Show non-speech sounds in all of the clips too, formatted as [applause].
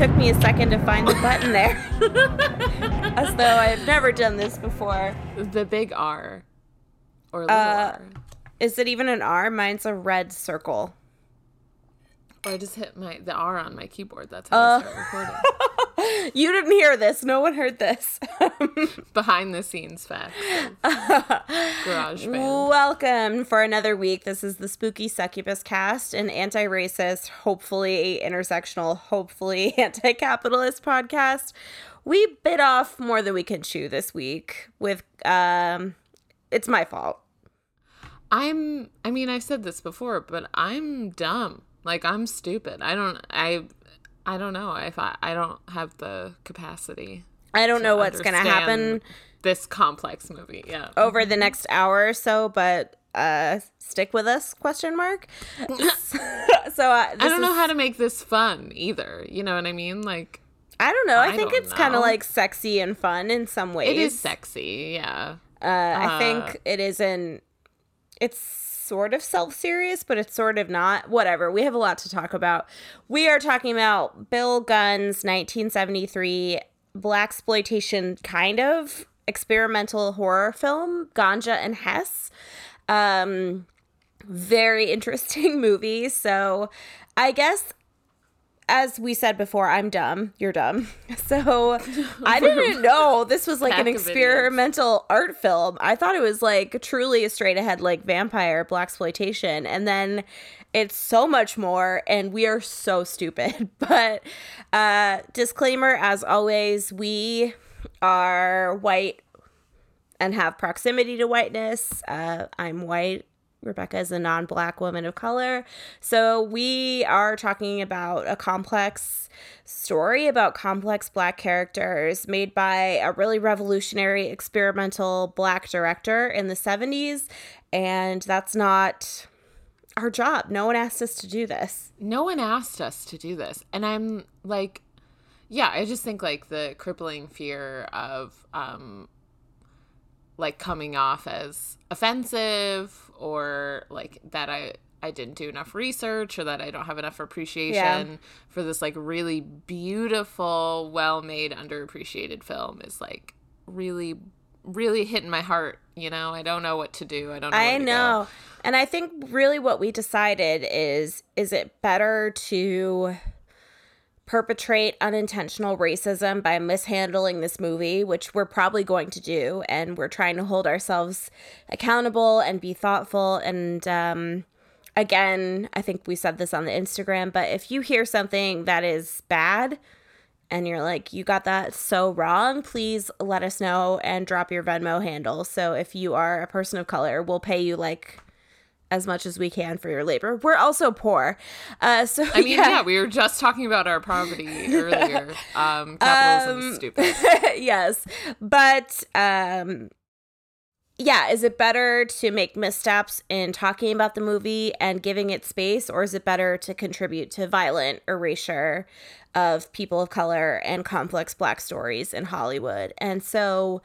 took me a second to find the button there. [laughs] As though I've never done this before. The big R. Or little Uh, R. Is it even an R? Mine's a red circle. Or I just hit my the R on my keyboard. That's how I start recording. [laughs] [laughs] You didn't hear this. No one heard this. [laughs] Behind the scenes facts. GarageBand. Welcome for another week. This is the Spooky Succubus cast, an anti racist, hopefully intersectional, hopefully [laughs] anti capitalist podcast. We bit off more than we can chew this week with, um, it's my fault. I'm I mean I've said this before, but I'm dumb. Like I'm stupid. I don't I I don't know if I I don't have the capacity. I don't know what's going to happen This complex movie, yeah. over the next hour or so, but uh, stick with us? Question mark. [laughs] [laughs] so uh, I don't know how to make this fun either. You know what I mean? Like I don't know. I, I think it's kind of like sexy and fun in some ways. it is sexy, yeah. Uh, I Uh, think it isn't. It's sort of self serious, but it's sort of not. Whatever. We have a lot to talk about. We are talking about Bill Gunn's 1973 blaxploitation kind of experimental horror film, Ganja and Hess. Um, very [laughs] interesting movie. So, I guess as we said before, I'm dumb. You're dumb. [laughs] So [laughs] I didn't know this was like Pack an experimental art film. I thought it was like truly a straight ahead like vampire blaxploitation, and then it's so much more. And we are so stupid. [laughs] But uh, disclaimer, as always, we are white and have proximity to whiteness. Uh, I'm white. Rebecca is a non black woman of color. So we are talking about a complex story about complex black characters made by a really revolutionary experimental black director in the 70s. And that's not our job. No one asked us to do this. No one asked us to do this. And I'm like yeah, I just think like the crippling fear of um like coming off as offensive or like that I I didn't do enough research or that I don't have enough appreciation for this like really beautiful, well-made, underappreciated film is like really really hitting my heart, you know? I don't know what to do. I don't know I to go. know. And I think really what we decided is is it better to perpetrate unintentional racism by mishandling this movie, which we're probably going to do, and we're trying to hold ourselves accountable and be thoughtful. And um, again, I think we said this on the Instagram, but if you hear something that is bad, and you're like, you got that so wrong, please let us know and drop your Venmo handle. So if you are a person of color, we'll pay you like as much as we can for your labor. We're also poor. Uh, so I mean, yeah. we were just talking about our poverty [laughs] earlier. Um, capitalism Um, is stupid. [laughs] yes. But um yeah, is it better to make missteps in talking about the movie and giving it space, or is it better to contribute to violent erasure of people of color and complex black stories in Hollywood? And so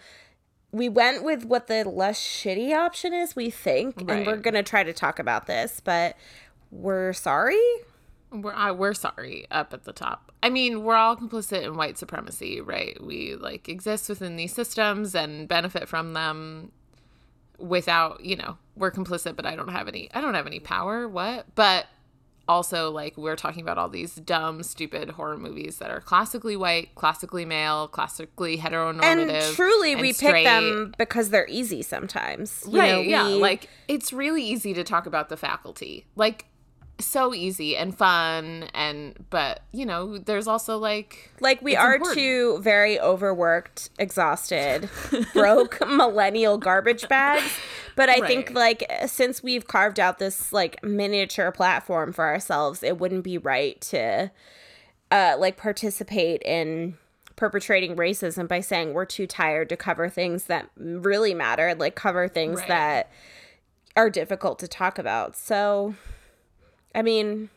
we went with what the less shitty option is, we think, and we're gonna try to talk about this, but we're sorry. We're I, we're sorry up at the top. I mean, we're all complicit in white supremacy, right? We like exist within these systems and benefit from them without, you know, we're complicit, but I don't have any I don't have any power. What? But also like we're talking about all these dumb, stupid horror movies that are classically white, classically male, classically heteronormative. And truly, and we pick them because they're easy sometimes. You right know, yeah like it's really easy to talk about the faculty like so easy and fun and but you know there's also like like we are important. two very overworked, exhausted, [laughs] broke [laughs] millennial garbage bags. But I think like since we've carved out this like miniature platform for ourselves, it wouldn't be right to uh like participate in perpetrating racism by saying we're too tired to cover things that really matter, like cover things Right. that are difficult to talk about. So I mean,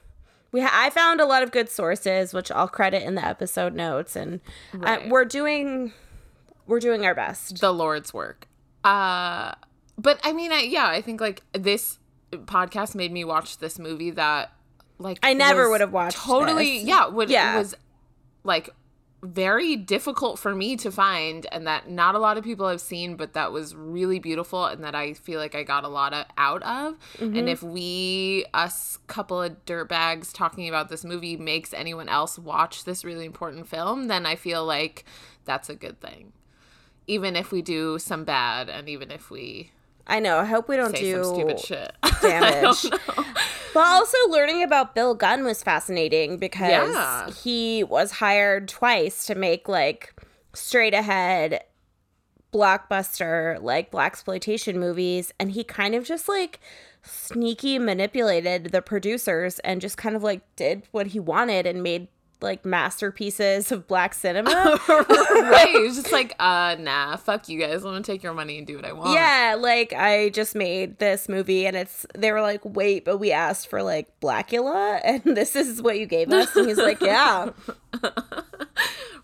we ha- I found a lot of good sources, which I'll credit in the episode notes, and uh, Right. we're doing we're doing our best. the lord's work uh but i mean I, yeah i think like this podcast made me watch this movie that like I never would have watched totally this. yeah would Yeah. was like very difficult for me to find and that not a lot of people have seen but that was really beautiful and that I feel like I got a lot of, out of Mm-hmm. and if we us couple of dirtbags talking about this movie makes anyone else watch this really important film then I feel like that's a good thing even if we do some bad and even if we I know. I hope we don't say do some stupid shit damage. [laughs] I don't know. But also learning about Bill Gunn was fascinating because Yeah. he was hired twice to make like straight ahead blockbuster like blaxploitation movies and he kind of just like sneaky manipulated the producers and just kind of like did what he wanted and made like masterpieces of black cinema. [laughs] right [laughs] it's just like uh nah fuck you guys i'm gonna take your money and do what i want Yeah, like I just made this movie and it's they were like, "Wait, but we asked for like Blackula [laughs] and this is what you gave us." And he's like, "Yeah."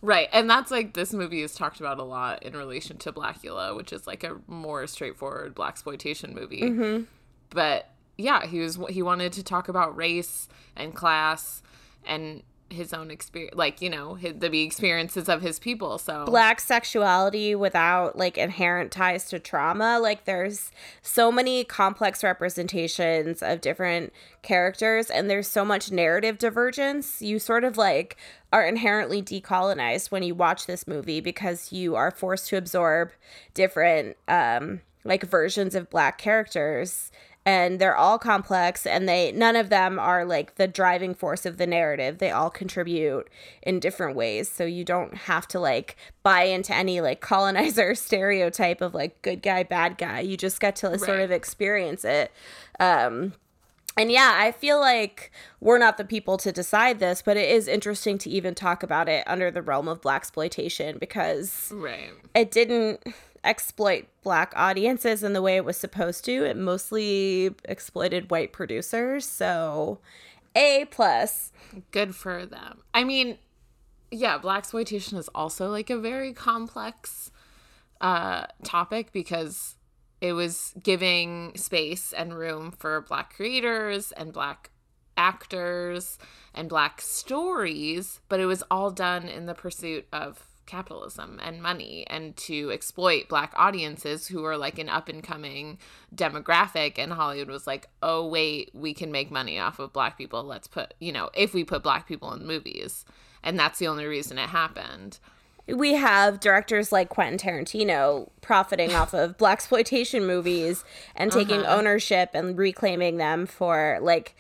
Right. And that's like this movie is talked about a lot in relation to Blackula, which is like a more straightforward blaxploitation movie. But yeah, he was he wanted to talk about race and class and his own experience like, you know, his, the experiences of his people. So Black sexuality without like inherent ties to trauma. Like there's so many complex representations of different characters and there's so much narrative divergence. You sort of like are inherently decolonized when you watch this movie because you are forced to absorb different um like versions of black characters and they're all complex and they none of them are like the driving force of the narrative they all contribute in different ways so you don't have to like buy into any like colonizer [laughs] stereotype of like good guy bad guy you just get to sort Right. of experience it um and yeah, I feel like we're not the people to decide this, but it is interesting to even talk about it under the realm of blaxploitation because Right. it didn't exploit black audiences in the way it was supposed to. It mostly exploited white producers. So, A plus. Good for them. I mean, yeah, blaxploitation is also like a very complex uh topic because it was giving space and room for black creators and black actors and black stories, but it was all done in the pursuit of capitalism and money and to exploit black audiences who are like an up and coming demographic and Hollywood was like, "Oh wait, we can make money off of black people. Let's put, you know, if we put black people in movies." And that's the only reason it happened. We have directors like Quentin Tarantino profiting off of [laughs] blaxploitation movies and taking Uh-huh. ownership and reclaiming them for like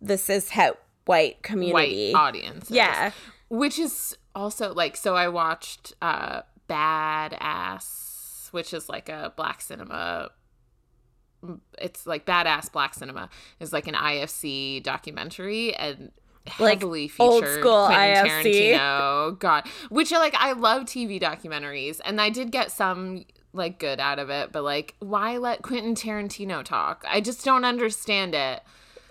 the cishet white community. White audiences. Yeah. Which is also like so I watched uh Badass, which is like a black cinema it's like badass black cinema is like an IFC documentary and Like heavily old featured school Quentin IFC. Tarantino. God, which are like I love TV documentaries, and I did get some like good out of it, but like why let Quentin Tarantino talk? I just don't understand it.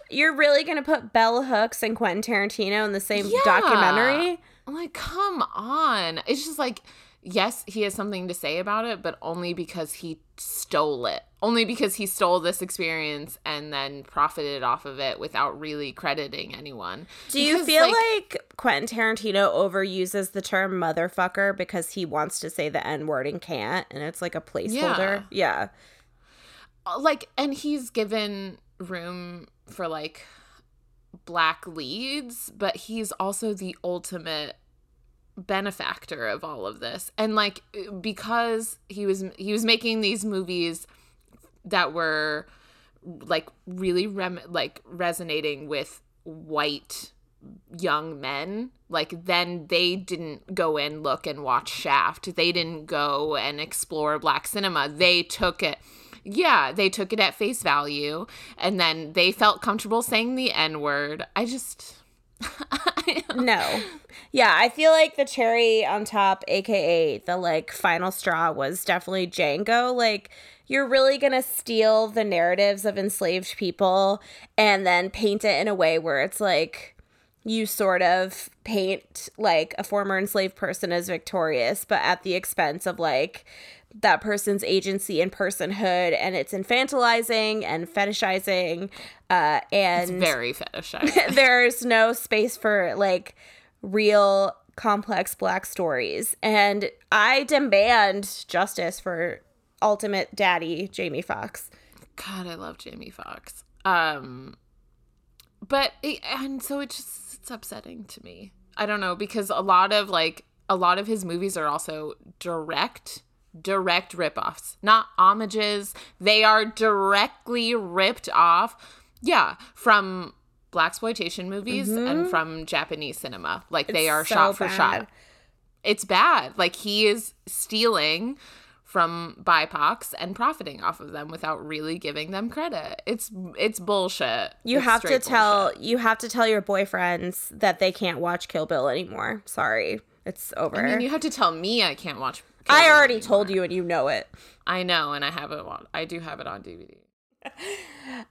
You're really going to put Bell Hooks and Quentin Tarantino in the same Yeah. documentary? I'm like, come on. It's just like, yes, he has something to say about it, but only because he stole it. Only because he stole this experience and then profited off of it without really crediting anyone. Do you Because, feel like, Quentin Tarantino overuses the term motherfucker because he wants to say the N word and can't, and it's like a placeholder? Yeah. Uh, like and he's given room for like black leads but he's also the ultimate benefactor of all of this. And like because he was he was making these movies that were like really rem- like resonating with white young men like then they didn't go and look and watch shaft. They didn't go and explore black cinema. They took it yeah they took it at face value and then they felt comfortable saying the n word i just [laughs] No. Yeah, I feel like the cherry on top, aka the like final straw, was definitely Django. Like, you're really gonna steal the narratives of enslaved people and then paint it in a way where it's like you sort of paint like a former enslaved person as victorious, but at the expense of like that person's agency and personhood, and it's infantilizing and fetishizing, uh, and very fetishizing [laughs] there's no space for like real complex black stories. And I demand justice for ultimate daddy Jamie Foxx. God, I love Jamie Foxx. Um, but it, and so it just it's upsetting to me. I don't know because a lot of like a lot of his movies are also direct direct ripoffs, not homages. They are directly ripped off. Yeah, from blaxploitation movies mm-hmm. and from Japanese cinema. Like it's they are so shot for bad. shot. It's bad. Like he is stealing from BIPOCs and profiting off of them without really giving them credit. It's it's bullshit. You it's have to tell bullshit. you have to tell your boyfriends that they can't watch Kill Bill anymore. Sorry. It's over. I mean, you have to tell me I can't watch I already anymore. told you and you know it. I know and I have it on I do have it on DVD. [laughs]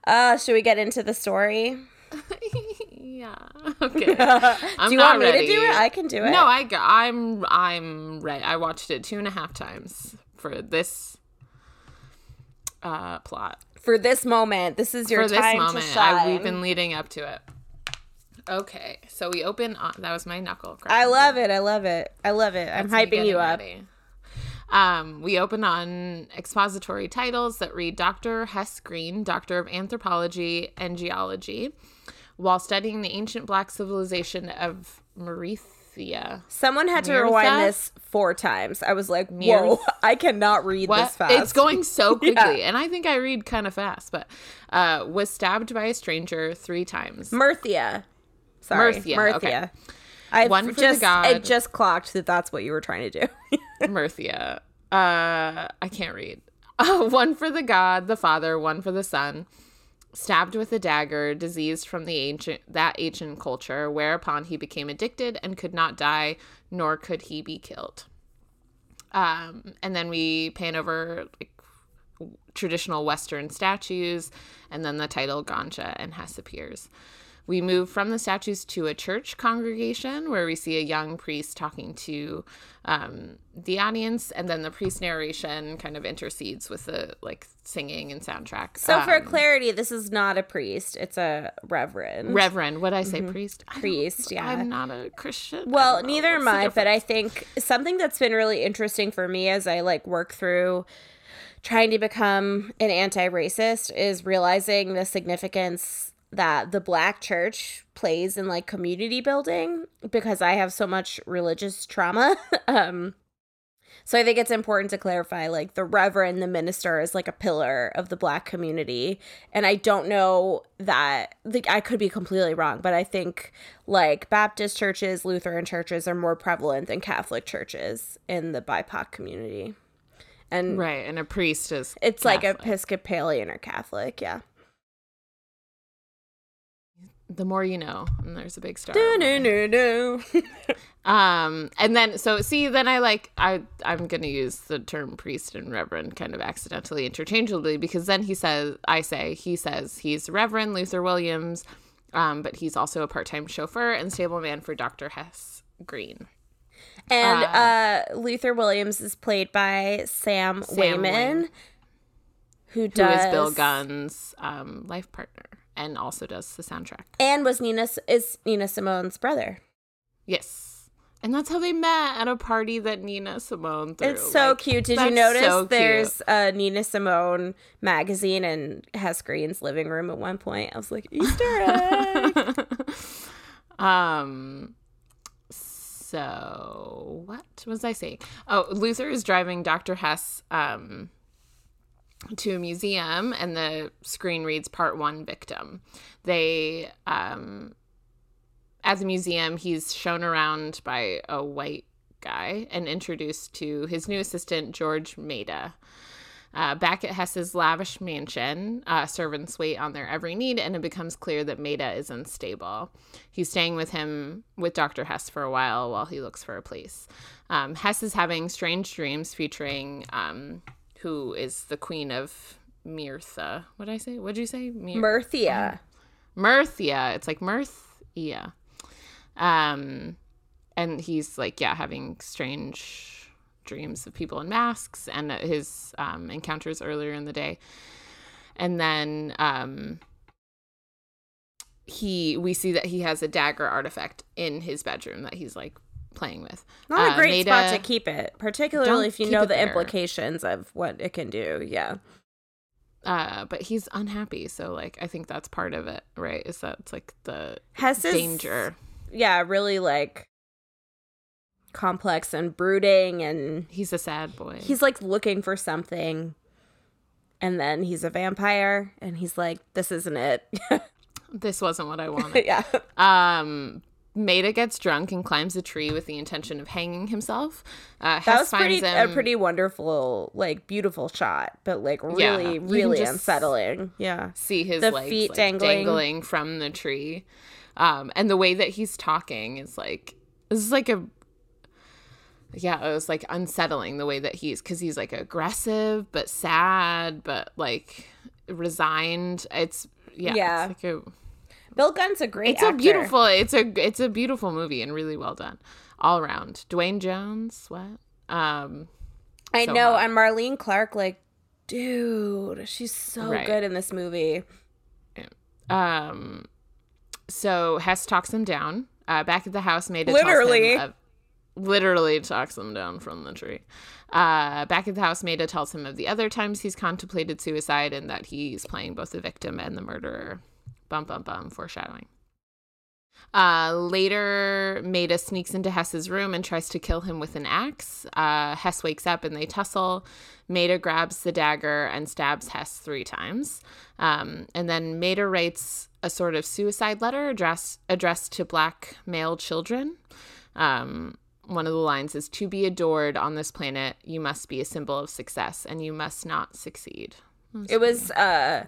Uh, should we get into the story? [laughs] yeah. Okay. [laughs] I'm do you want me ready. to do it? I can do it. No, I I'm I'm ready. I watched it two and a half times for this uh, plot. For this moment, this is your for time this moment. to shine. I, we've been leading up to it. Okay, so we open. On, that was my knuckle. I love it. I love it. I love it. I'm hyping you up. Ready. Um, we open on expository titles that read Dr. Hess Green, Doctor of Anthropology and Geology, while studying the ancient black civilization of Marith Myrthia. Someone had to rewind this four times. I was like, whoa, [laughs] I cannot read what? this fast. It's going so [laughs] quickly. yeah. And I think I read kind of fast, but uh, was stabbed by a stranger three times. Myrthia. Sorry. Myrthia. Myrthia. Okay. I One for just, the god. It just clocked that that's what you were trying to do. [laughs] Myrthia. Uh, I can't read. [laughs] Uh, one for the god, the father, one for the son stabbed with a dagger, diseased from the ancient that ancient culture, whereupon he became addicted and could not die, nor could he be killed. Um, and then we pan over like traditional Western statues, and then the title Ganja and Hess appears. We move from the statues to a church congregation where we see a young priest talking to um, the audience, and then the priest narration kind of intercedes with the like singing and soundtrack. So, um, for clarity, this is not a priest; it's a reverend. Reverend. What I say, mm-hmm. priest? Priest. Yeah. I'm not a Christian. Well, neither am I. But I think something that's been really interesting for me as I like work through trying to become an anti-racist is realizing the significance that the black church plays in like community building because I have so much religious trauma. [laughs] um so I think it's important to clarify like the reverend, the minister is like a pillar of the black community. And I don't know that like I could be completely wrong, but I think like Baptist churches, Lutheran churches are more prevalent than Catholic churches in the BIPOC community. And right, and a priest is it's Catholic. like Episcopalian or Catholic, yeah the more you know and there's a big star do, do, do, do. [laughs] um and then so see then i like i i'm gonna use the term priest and reverend kind of accidentally interchangeably because then he says i say he says he's reverend luther williams um but he's also a part-time chauffeur and stableman for dr hess green. And uh, uh luther williams is played by sam, sam waymon who does who is bill gunn's um life partner and also does the soundtrack. And was Nina is Nina Simone's brother. Yes. And that's how they met at a party that Nina Simone threw. It's so like, cute. Did you notice so there's a Nina Simone magazine in Hess Green's living room at one point? I was like, Easter egg. [laughs] um so what was I saying? Oh, Luther is driving Dr. Hess um to a museum and the screen reads part one victim they um at the museum he's shown around by a white guy and introduced to his new assistant george meda uh, back at Hess's lavish mansion, uh, servants wait on their every need, and it becomes clear that Meda is unstable. He's staying with him, with Dr. Hess, for a while while he looks for a place. Um, Hess is having strange dreams featuring um, who is the queen of Mirtha. What did I say? What did you say? Mir- Myrthia. Myrthia. It's like Myrthia. Um, and he's like, yeah, having strange dreams of people in masks and his um, encounters earlier in the day. And then um, he, we see that he has a dagger artifact in his bedroom that he's like playing with. Not Uh, a great made spot to keep it, particularly if you know the there. implications of what it can do. Yeah. Uh, but he's unhappy, so like I think that's part of it, right? Is that it's like the Hess is danger. Yeah, really like complex and brooding and He's a sad boy. he's like looking for something and then he's a vampire and he's like this isn't it [laughs] this wasn't what I wanted. [laughs] yeah Um, Meda gets drunk and climbs a tree with the intention of hanging himself. Uh, that Hess was pretty finds a pretty wonderful like beautiful shot but like really you can really unsettling yeah see his The legs feet like, dangling. dangling. from the tree. Um, and the way that he's talking is like this is like a yeah, it was like unsettling the way that he's because he's like aggressive but sad but like resigned. It's yeah, Yeah. It's, like a, bill gunn's a great it's actor. a beautiful it's a it's a beautiful movie and really well done all around. Duane Jones, what? Um, i so know hot. and marlene clark like dude she's so Right. good in this movie Um, so Hess talks him down. Uh, back at the house, Meda Literally. of, literally talks him down from the tree. Uh, back at the house, Meda tells him of the other times he's contemplated suicide and that he's playing both the victim and the murderer. Bum bum bum, foreshadowing. Uh, later, Meda sneaks into Hess's room and tries to kill him with an axe. Uh, Hess wakes up and they tussle. Meda grabs the dagger and stabs Hess three times. Um, and then Meda writes a sort of suicide letter addressed addressed to black male children. Um, one of the lines is To be adored on this planet, you must be a symbol of success and you must not succeed. it was uh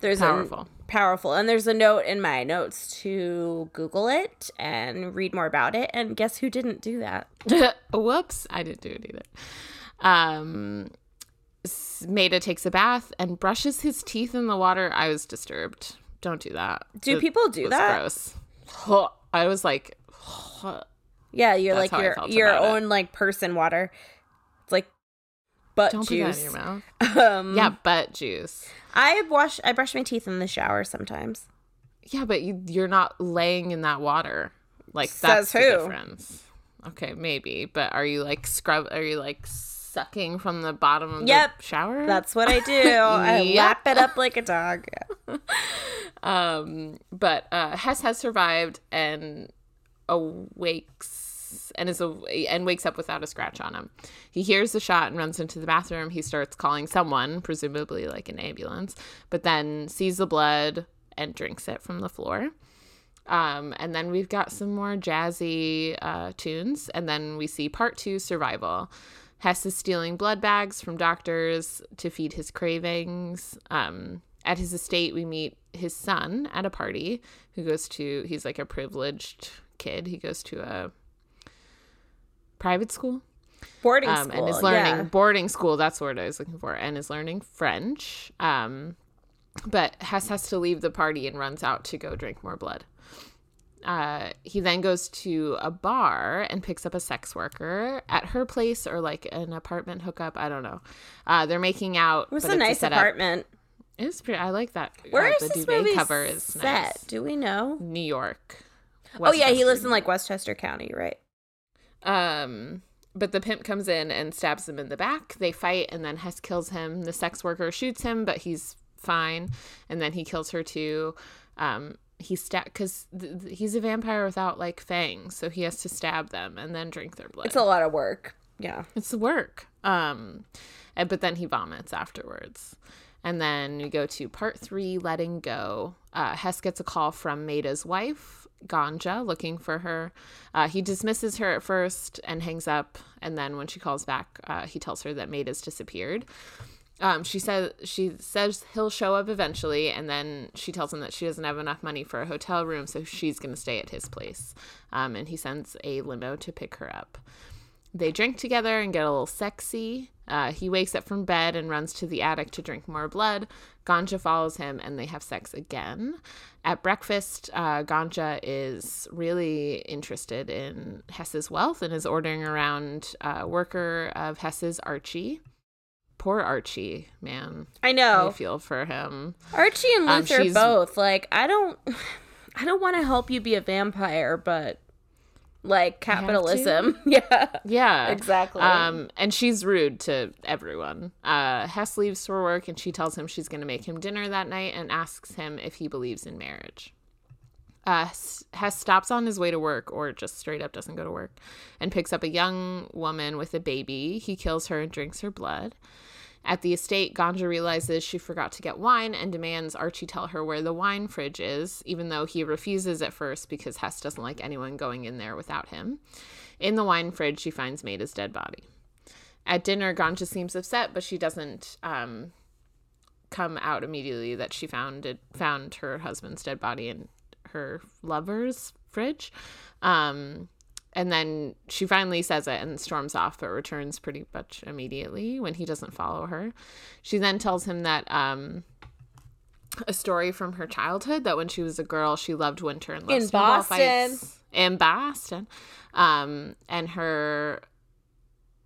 there's Powerful. Powerful and there's a note in my notes to google it and read more about it and guess who didn't do that [laughs] Whoops, I didn't do it either. Um, Meda takes a bath and brushes his teeth in the water. I was disturbed. Don't do that. Do It people do that? Gross. [sighs] I was like, [sighs] Yeah, you're That's like your your about it. own like person water. It's like butt don't put that in juice. your mouth. [laughs] Um, Yeah, butt juice. I wash I brush my teeth in the shower sometimes. Yeah, but you, you're not laying in that water. Like Says that's the who? difference. Okay, maybe, but are you like scrub? Are you like sucking from the bottom of Yep. the shower? That's what I do. I [laughs] Yep. lap it up like a dog. [laughs] Um, but uh, Hess has survived and awakes and is a, and wakes up without a scratch on him. He hears the shot and runs into the bathroom. He starts calling someone, presumably like an ambulance, but then sees the blood and drinks it from the floor. Um, and then we've got some more jazzy uh, tunes, and then we see part two survival. Hess is stealing blood bags from doctors to feed his cravings. Um, at his estate, we meet his son at a party who goes to, he's like a privileged kid. He goes to a private school Boarding um, school. and is learning yeah. boarding school. That's the word I was looking for, and is learning French. Um, but Hess has to leave the party and runs out to go drink more blood. Uh, he then goes to a bar and picks up a sex worker at her place or like an apartment hookup. I don't know. Uh, they're making out. It was but a it's nice setup. apartment. It's pretty. I like that. Where uh, is the this movie cover is set? nice. Do we know? New York. oh yeah, he lives in like Westchester County, right? Um, but the pimp comes in and stabs him in the back. They fight, and then Hess kills him. The sex worker shoots him, but he's fine. And then he kills her too. Um, he stab because th- th- he's a vampire without like fangs, so he has to stab them and then drink their blood. It's a lot of work. Yeah. It's work. Um, and, but then he vomits afterwards. And then we go to part three, letting go. Uh, Hess gets a call from Meda's wife, Ganja, looking for her. Uh, he dismisses her at first and hangs up. And then when she calls back, uh, he tells her that Meda's disappeared. Um, she says she says he'll show up eventually, and then she tells him that she doesn't have enough money for a hotel room, so she's going to stay at his place. Um, and he sends a limo to pick her up. They drink together and get a little sexy. Uh, he wakes up from bed and runs to the attic to drink more blood. Ganja follows him and they have sex again. At breakfast, uh, Ganja is really interested in Hess's wealth and is ordering around uh, worker of Hess's, Archie. Poor Archie, man. I know. I feel for him. Archie and Um, Luther she's- both like I don't [sighs] I don't want to help you be a vampire, but like capitalism. [laughs] Yeah. Yeah. Exactly. Um, and she's rude to everyone. Uh, Hess leaves for work and she tells him she's going to make him dinner that night and asks him if he believes in marriage. Uh, Hess stops on his way to work, or just straight up doesn't go to work, and picks up a young woman with a baby. He kills her and drinks her blood. At the estate, Ganja realizes she forgot to get wine and demands Archie tell her where the wine fridge is, even though he refuses at first because Hess doesn't like anyone going in there without him. In the wine fridge, she finds Meda's dead body. At dinner, Ganja seems upset, but she doesn't um, come out immediately that she found it, found her husband's dead body in her lover's fridge. Um, and then she finally says it and storms off, but returns pretty much immediately when he doesn't follow her. She then tells him that um, a story from her childhood that when she was a girl, she loved winter and loved in Boston. Fights in Boston. Um, and her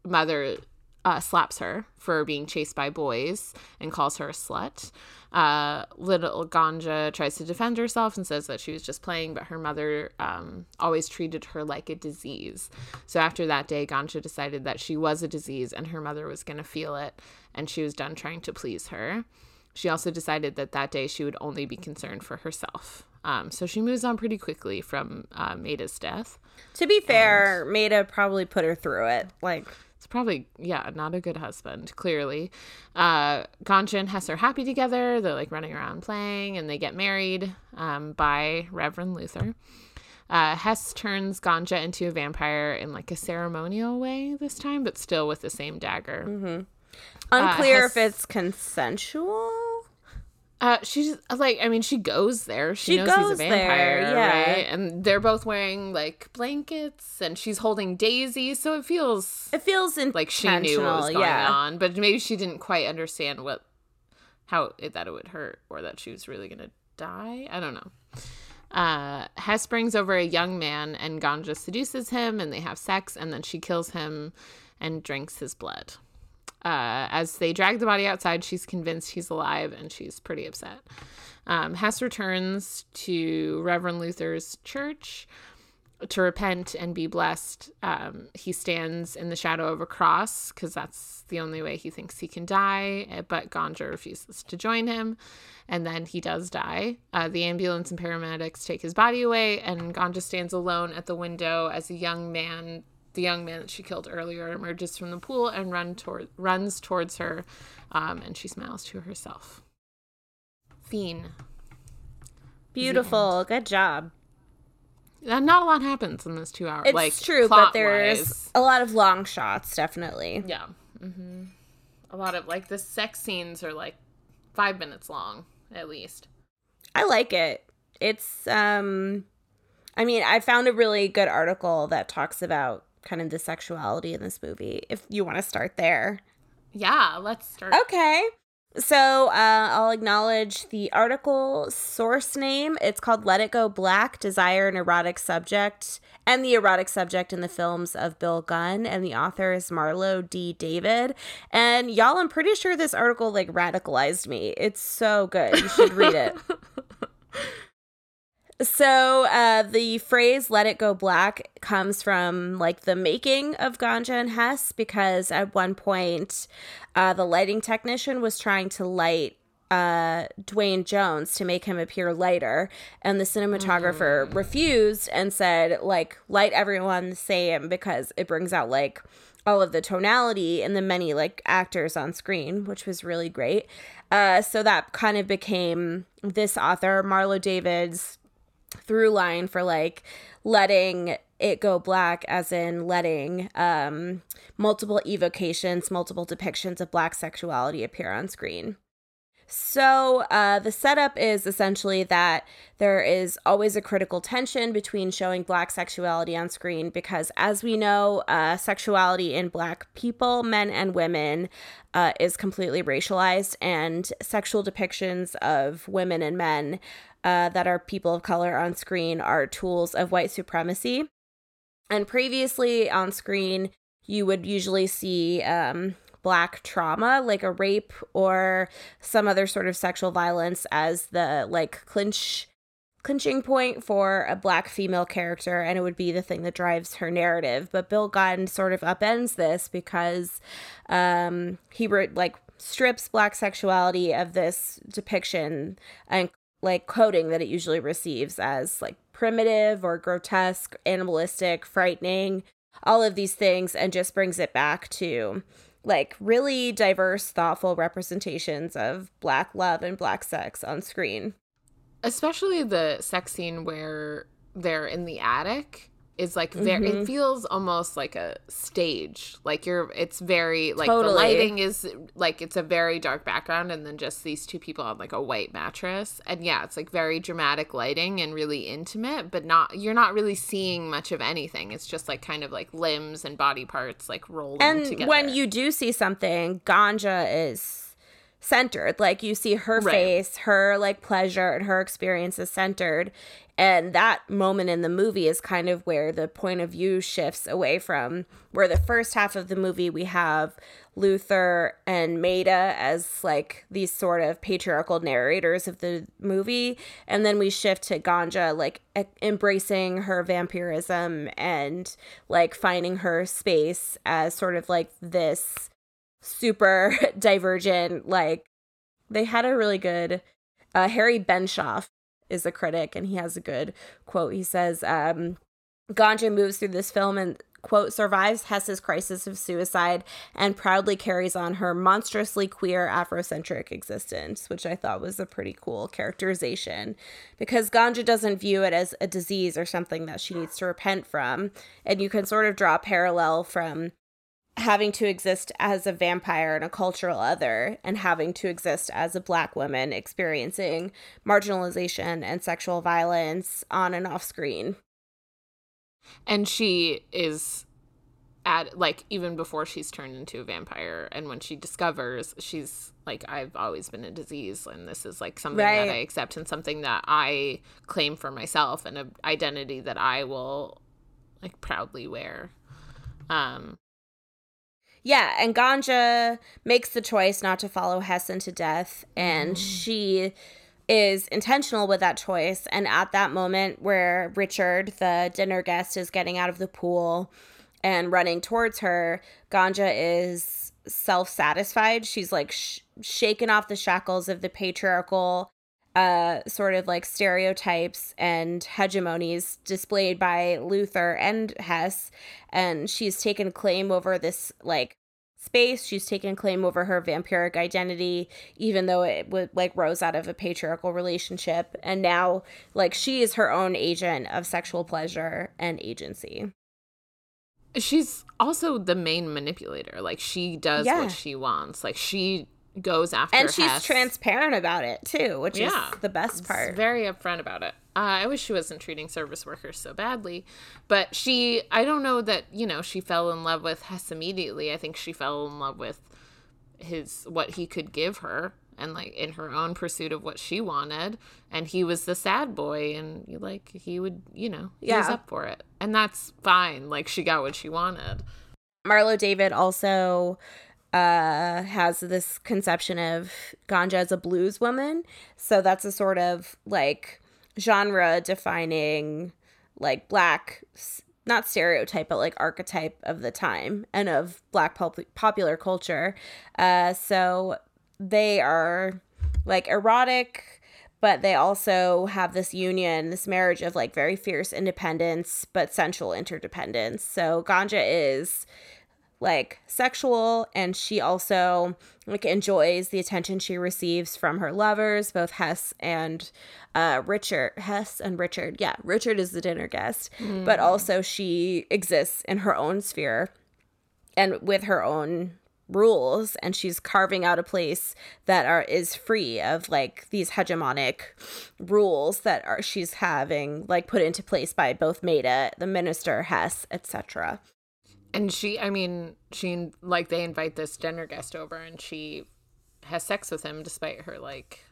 mother uh, slaps her for being chased by boys and calls her a slut. Uh, little Ganja tries to defend herself and says that she was just playing, but her mother um, always treated her like a disease. So after that day, Ganja decided that she was a disease and her mother was going to feel it, and she was done trying to please her. She also decided that that day she would only be concerned for herself. Um, so she moves on pretty quickly from uh, Meda's death. To be fair, and... Meda probably put her through it. Like it's probably yeah not a good husband clearly. Uh Ganja and hess are happy together. They're like running around playing and they get married um, by reverend luther. Uh, hess turns ganja into a vampire in like a ceremonial way this time but still with the same dagger. Mm-hmm. unclear uh, hess- if it's consensual uh, she's like, I mean, she goes there. She, she knows he's a vampire, there, yeah. right? And they're both wearing like blankets, and she's holding Daisy, so it feels it feels like she knew what was going yeah. on, but maybe she didn't quite understand what how it, that it would hurt or that she was really gonna die. I don't know. Uh, Hess brings over a young man, and Ganja seduces him, and they have sex, and then she kills him and drinks his blood. Uh, as they drag the body outside, she's convinced he's alive and she's pretty upset. Um, Hess returns to Reverend Luther's church to repent and be blessed. Um, he stands in the shadow of a cross because that's the only way he thinks he can die, eh, but Ganja refuses to join him. And then he does die. Uh, the ambulance and paramedics take his body away, and Ganja stands alone at the window as a young man the young man that she killed earlier emerges from the pool and run toward, runs towards her, um, and she smiles to herself. Fiend. Beautiful. Good job. Uh, not a lot happens in this two hours. It's like, true, but there's a lot of long shots, definitely. Yeah. Mm-hmm. A lot of like the sex scenes are like five minutes long at least. I like it. It's um, I mean, I found a really good article that talks about kind of the sexuality in this movie if you want to start there. Yeah, let's start. Okay. So uh, I'll acknowledge the article source name. It's called Let It Go Black Desire and Erotic Subject and the Erotic Subject in the Films of Bill Gunn. And the author is Marlo D. David. And y'all, I'm pretty sure this article like radicalized me. It's so good. You should read it. [laughs] So uh, the phrase "Let it go black" comes from like the making of Ganja and Hess because at one point, uh, the lighting technician was trying to light uh, Duane Jones to make him appear lighter, and the cinematographer mm. refused and said, like, light everyone the same because it brings out like all of the tonality and the many like actors on screen, which was really great. Uh, so that kind of became this author, Marlo David's through line for like letting it go black as in letting um, multiple evocations multiple depictions of black sexuality appear on screen. So uh, the setup is essentially that there is always a critical tension between showing black sexuality on screen because as we know uh, sexuality in black people men and women uh, is completely racialized and sexual depictions of women and men uh, that are people of color on screen are tools of white supremacy. And previously on screen, you would usually see um, black trauma, like a rape or some other sort of sexual violence, as the like clinch clinching point for a black female character and it would be the thing that drives her narrative but bill gunn sort of upends this because um he wrote like strips black sexuality of this depiction and like coding that it usually receives as like primitive or grotesque animalistic frightening all of these things and just brings it back to like really diverse thoughtful representations of black love and black sex on screen. Especially the sex scene where they're in the attic is like very Mm-hmm. it feels almost like a stage like you're it's very like Totally. the lighting is like it's a very dark background and then just these two people on like a white mattress and yeah it's like very dramatic lighting and really intimate but not you're not really seeing much of anything it's just like kind of like limbs and body parts like rolling and together when you do see something ganja is centered. Like you see her Right. face her like pleasure and her experience is centered. And that moment in the movie is kind of where the point of view shifts away from where the first half of the movie we have luther and meda as like these sort of patriarchal narrators of the movie. And then we shift to ganja like e- embracing her vampirism and like finding her space as sort of like this super [laughs] divergent like they had a really good uh harry benshoff is a critic and he has a good quote. He says um ganja moves through this film and quote survives hess's crisis of suicide and proudly carries on her monstrously queer afrocentric existence which i thought was a pretty cool characterization because ganja doesn't view it as a disease or something that she needs to repent from. And you can sort of draw a parallel from having to exist as a vampire and a cultural other and having to exist as a black woman experiencing marginalization and sexual violence on and off screen. and she is at like even before she's turned into a vampire and when she discovers she's like i've always been a disease and this is like something Right. that i accept and something that i claim for myself and an identity that i will like proudly wear um Yeah, and Ganja makes the choice not to follow Hessen to death, and mm. she is intentional with that choice. And at that moment where Richard, the dinner guest, is getting out of the pool and running towards her, Ganja is self satisfied. She's like sh- shaken off the shackles of the patriarchal uh sort of like stereotypes and hegemonies displayed by Luther and Hess. And she's taken claim over this like space. She's taken claim over her vampiric identity even though it would like rose out of a patriarchal relationship. And now like she is her own agent of sexual pleasure and agency. She's also the main manipulator. Like she does Yeah. what she wants. Like she goes after and she's Hess. transparent about it too which Yeah. is the best part very upfront about it. Uh, I wish she wasn't treating service workers so badly, but she, I don't know that, you know, she fell in love with Hess immediately. I think she fell in love with his, what he could give her and like in her own pursuit of what she wanted. And he was the sad boy and you like, he would, you know, he was up for it. And that's fine. Like she got what she wanted. Marlo David also uh has this conception of ganja as a blues woman. So that's a sort of like genre defining like black not stereotype but like archetype of the time and of black pop- popular culture. Uh so they are like erotic but they also have this union this marriage of like very fierce independence but sensual interdependence. So ganja is like sexual and she also like enjoys the attention she receives from her lovers both hess and uh richard hess and richard yeah richard is the dinner guest but also she exists in her own sphere and with her own rules and she's carving out a place that are is free of like these hegemonic rules that are she's having like put into place by both Meda, the minister, Hess, etc. And she, I mean, she, like, they invite this dinner guest over and she has sex with him despite her, like,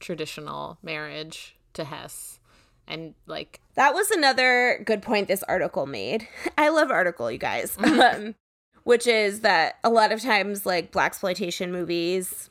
traditional marriage to Hess. And, like, That was another good point this article made. [laughs] I love article, you guys. [laughs] um, which is that a lot of times like blaxploitation movies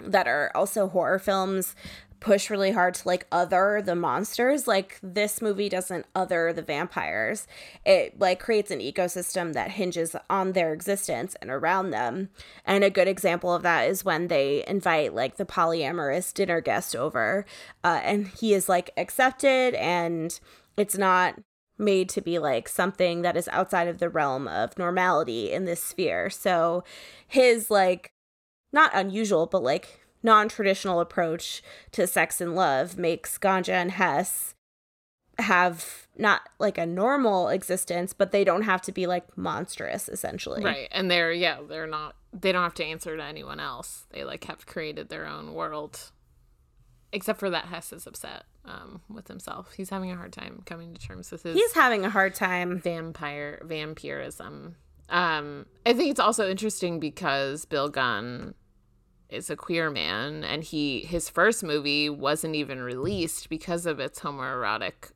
that are also horror films push really hard to like other the monsters. Like this movie doesn't other the vampires. It like creates an ecosystem that hinges on their existence and around them. And a good example of that is when they invite like the polyamorous dinner guest over uh, and he is like accepted and it's not made to be like something that is outside of the realm of normality in this sphere. So his like not unusual but like non-traditional approach to sex and love makes Ganja and Hess have not like a normal existence, but they don't have to be like monstrous essentially. Right. And they're yeah, they're not they don't have to answer to anyone else. They like have created their own world. Except for that Hess is upset um, with himself. He's having a hard time coming to terms with his He's having a hard time vampire vampirism. Um, I think it's also interesting because Bill Gunn is a queer man and he his first movie wasn't even released because of its homoerotic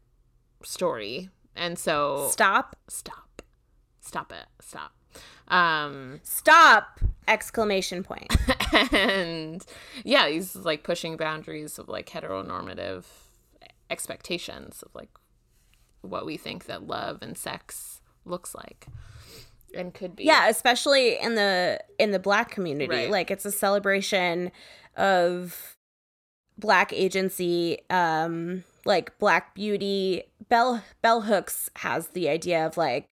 story. And so stop. Stop. Stop it. Stop. Um stop! Exclamation point. [laughs] and yeah he's like pushing boundaries of like heteronormative expectations of like what we think that love and sex looks like and could be. Yeah especially in the in the black community. Right. like it's a celebration of black agency um like black beauty. Bell bell hooks has the idea of like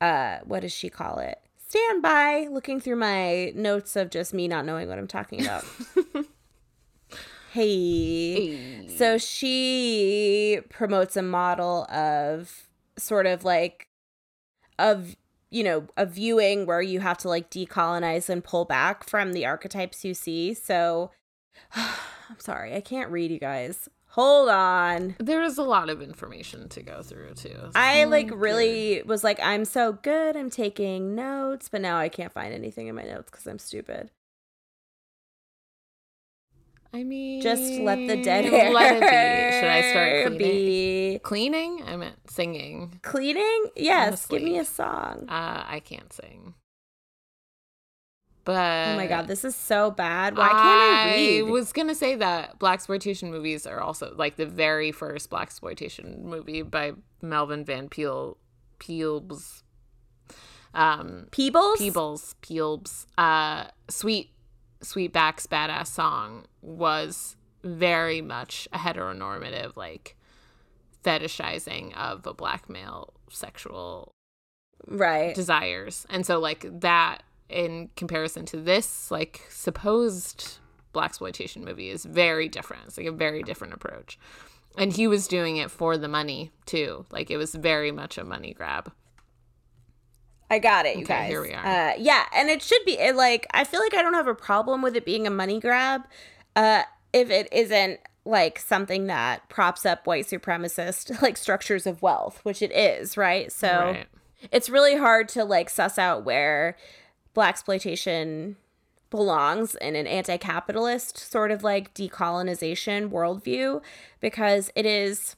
uh what does she call it? Stand by looking through my notes of just me not knowing what i'm talking about. [laughs] Hey. hey. So she promotes a model of sort of like of you know, a viewing where you have to like decolonize and pull back from the archetypes you see. So [sighs] I'm sorry, I can't read you guys. Hold on. There is a lot of information to go through too. I like really was like, I'm so good. I'm taking notes, but now I can't find anything in my notes because I'm stupid. I mean, just let the dead hair. Let it be. Should I start cleaning? Be. Cleaning? I meant singing. Cleaning? Yes. Give me a song. Uh, I can't sing. But oh my god, this is so bad. Why can't I, read? I was gonna say that blaxploitation movies are also like the very first blaxploitation movie by Melvin Van Peel Peebles. Um, Peebles. Peebles. Peebles. Uh, sweet Sweetback's badass song was very much a heteronormative, like fetishizing of a black male sexual right desires. And so like that in comparison to this like supposed blaxploitation movie is very different. It's like a very different approach. And he was doing it for the money too. Like it was very much a money grab. I got it, you okay, guys. Here we are. Uh, yeah, and it should be it, like I feel like I don't have a problem with it being a money grab, uh, if it isn't like something that props up white supremacist [laughs] like structures of wealth, which it is, right? So right. it's really hard to like suss out where blaxploitation belongs in an anti-capitalist sort of like decolonization worldview because it is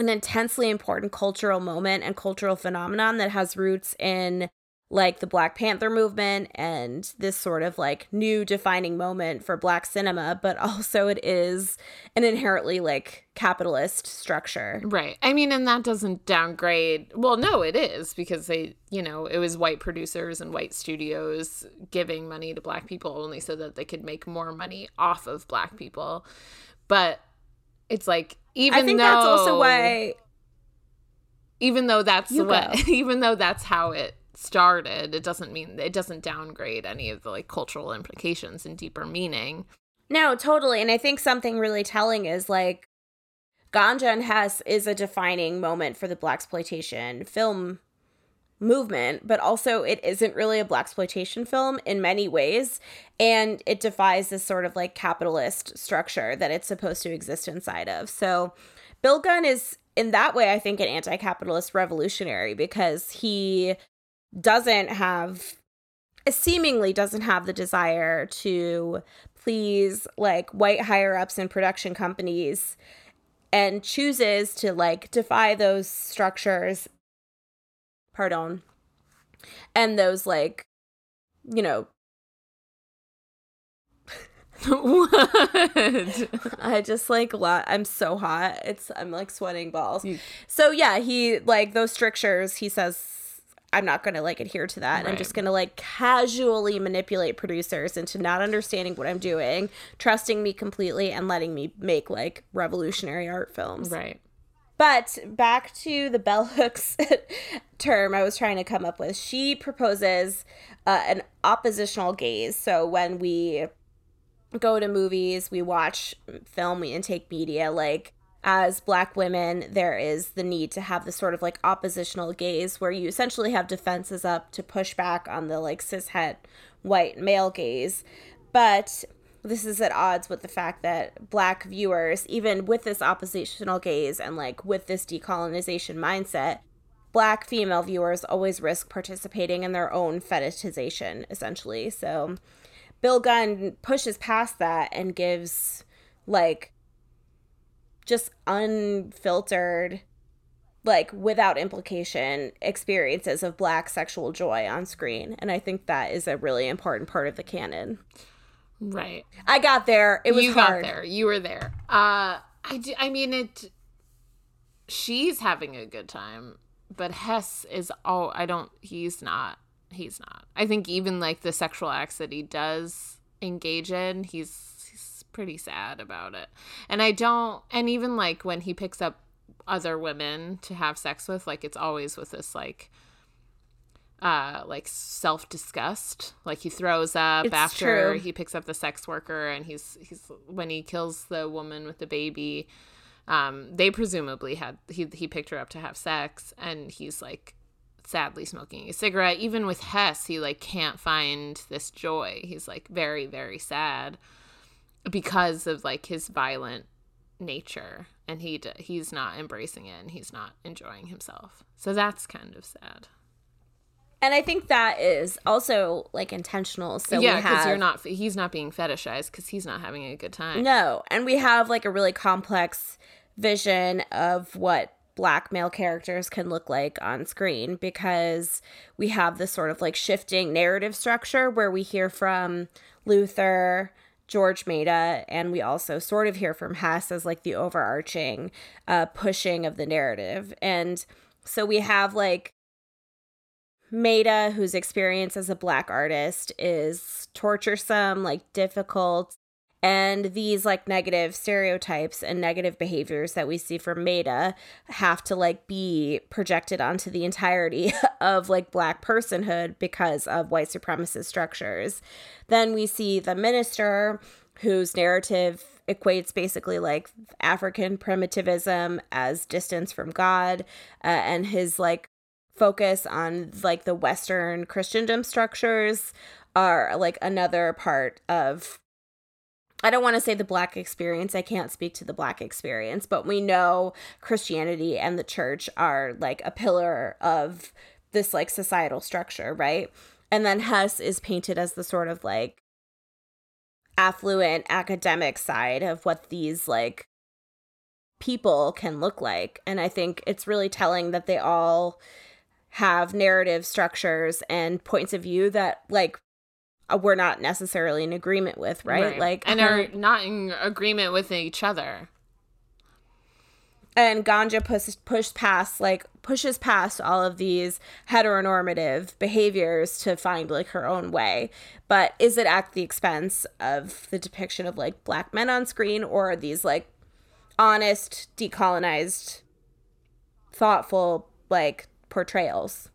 an intensely important cultural moment and cultural phenomenon that has roots in like the Black Panther movement and this sort of like new defining moment for black cinema, but [laughs] also it is an inherently like capitalist structure. Right. I mean, and that doesn't downgrade. Well, no, it is because they, you know, it was white producers and white studios giving money to black people only so that they could make more money off of black people. But it's like even I think though, that's also why even though that's what [laughs] even though that's how it started, it doesn't mean it doesn't downgrade any of the like cultural implications and deeper meaning. No, totally. And I think something really telling is like Ganja and Hess is a defining moment for the blaxploitation film movement, but also it isn't really a blaxploitation film in many ways, and it defies this sort of like capitalist structure that it's supposed to exist inside of. So, Bill Gunn is in that way, I think, an anti-capitalist revolutionary because he doesn't have seemingly doesn't have the desire to please like white higher ups in production companies and chooses to like defy those structures pardon and those like you know [laughs] [laughs] what? I just like lot. I'm so hot. It's I'm like sweating balls. So yeah, he like those strictures. He says I'm not gonna like adhere to that. I'm just gonna like casually manipulate producers into not understanding what I'm doing, trusting me completely, and letting me make like revolutionary art films. Right. But back to the bell hooks [laughs] term I was trying to come up with. She proposes uh, an oppositional gaze. So when we go to movies, we watch film, we intake media, like as black women, there is the need to have this sort of like oppositional gaze where you essentially have defenses up to push back on the like cishet white male gaze. But this is at odds with the fact that black viewers, even with this oppositional gaze and like with this decolonization mindset, black female viewers always risk participating in their own fetishization, essentially. So Bill Gunn pushes past that and gives like just unfiltered like without implication experiences of black sexual joy on screen and i think that is a really important part of the canon Right. i got there it was you hard got there. You were there. Uh I do, I mean it she's having a good time, but Hess is all I don't he's not. He's not. I think even like the sexual acts that he does engage in, he's he's pretty sad about it. And I don't and even like when he picks up other women to have sex with, like it's always with this like uh like self disgust like he throws up It's after true. he picks up the sex worker and he's he's when he kills the woman with the baby um they presumably had he he picked her up to have sex and he's like sadly smoking a cigarette. Even with Hess he like can't find this joy. He's like very very sad because of like his violent nature and he d- he's not embracing it and he's not enjoying himself. So that's kind of sad and i think that is also like intentional so yeah, because you're not. He's not being fetishized because he's not having a good time. no and we have like a really complex vision of what black male characters can look like on screen because we have this sort of like shifting narrative structure where we hear from Luther, George Meda, and we also sort of hear from Hess as like the overarching uh, pushing of the narrative. And so we have like Meda, whose experience as a black artist is torturesome, like difficult, and these like negative stereotypes and negative behaviors that we see from Meda have to like be projected onto the entirety [laughs] of like black personhood because of white supremacist structures. Then we see the minister whose narrative equates basically like African primitivism as distance from God uh, and his like focus on like the Western Christendom structures are like another part of I don't want to say the black experience. I can't speak to the black experience, but we know Christianity and the church are like a pillar of this like societal structure, right? And then Hess is painted as the sort of like affluent academic side of what these like people can look like. And I think it's really telling that they all have narrative structures and points of view that like uh, we're not necessarily in agreement with, right? Like and her- are not in agreement with each other. and ganja pushes pushed past like pushes past all of these heteronormative behaviors to find like her own way but is it at the expense of the depiction of like black men on screen or are these like honest decolonized thoughtful like portrayals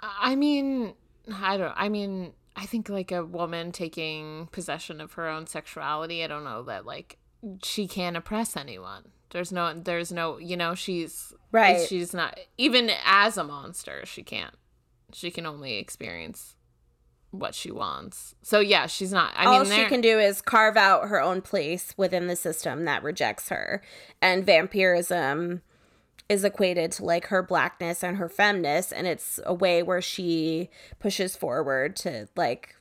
I mean, I don't. I mean, I think like a woman taking possession of her own sexuality. I don't know that like she can't oppress anyone. There's no. There's no. You know, she's Right. She's not even as a monster. She can't. She can only experience what she wants. So yeah, she's not. I mean all mean, she can do is carve out her own place within the system that rejects her and vampirism is equated to like her blackness and her femness and it's a way where she pushes forward to like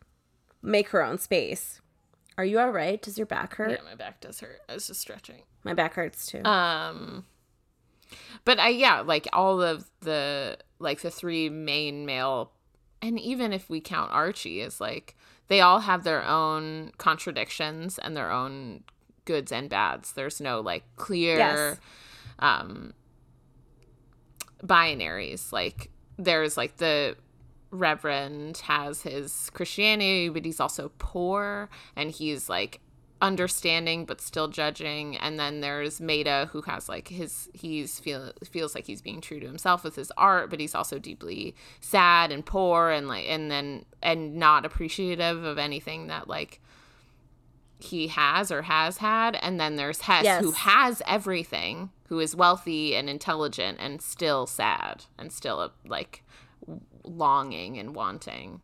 make her own space are you all right does your back hurt Yeah, my back does hurt. I was just stretching. my back hurts too Um but I yeah, like all of the like the three main male and even if we count Archie as like they all have their own contradictions and their own goods and bads. There's no like clear Yes. um binaries. Like there's like the reverend has his Christianity, but he's also poor and he's like understanding but still judging and then there's Meda who has like his he's feel feels like he's being true to himself with his art but he's also deeply sad and poor and like and then and not appreciative of anything that like he has or has had and then there's Hess who has everything who is wealthy and intelligent and still sad and still like longing and wanting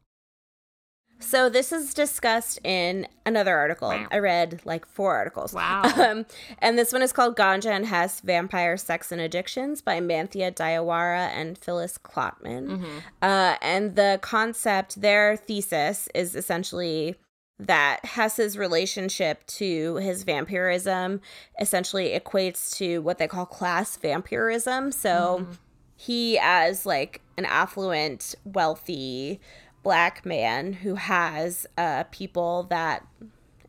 So this is discussed in another article. Wow. I read like four articles. Wow. [laughs] Um, and this one is called Ganja and Hess Vampire Sex and Addictions by Manthia Diawara and Phyllis Klotman. Mm-hmm. Uh, and the concept, their thesis is essentially that Hess's relationship to his vampirism essentially equates to what they call class vampirism. So he, as like an affluent, wealthy black man who has uh, people that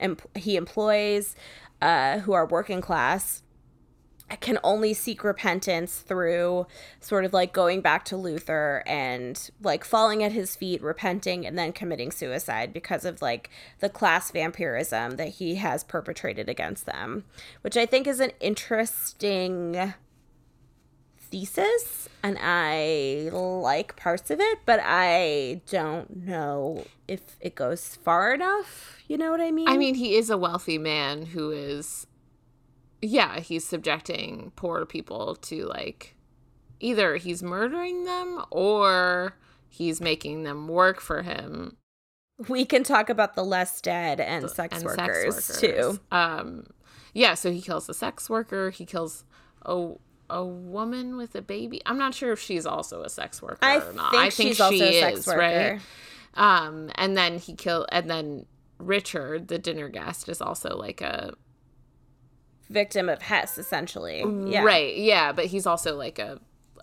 em- he employs uh, who are working class can only seek repentance through sort of like going back to Luther and like falling at his feet, repenting, and then committing suicide because of like the class vampirism that he has perpetrated against them, which I think is an interesting thesis and I like parts of it, but I don't know if it goes far enough. You know what I mean? I mean, he is a wealthy man who is, yeah, he's subjecting poor people to like either he's murdering them or he's making them work for him we can talk about the less dead and sex, and workers, sex too. Um, yeah, so he kills a sex worker. He kills a a woman with a baby. I'm not sure if she's also a sex worker I or not. think I think she's she also a is, sex worker. right? Um, and then he kill and then Richard, the dinner guest, is also like a Victim of Hess, essentially. Yeah. right, yeah, but he's also like a,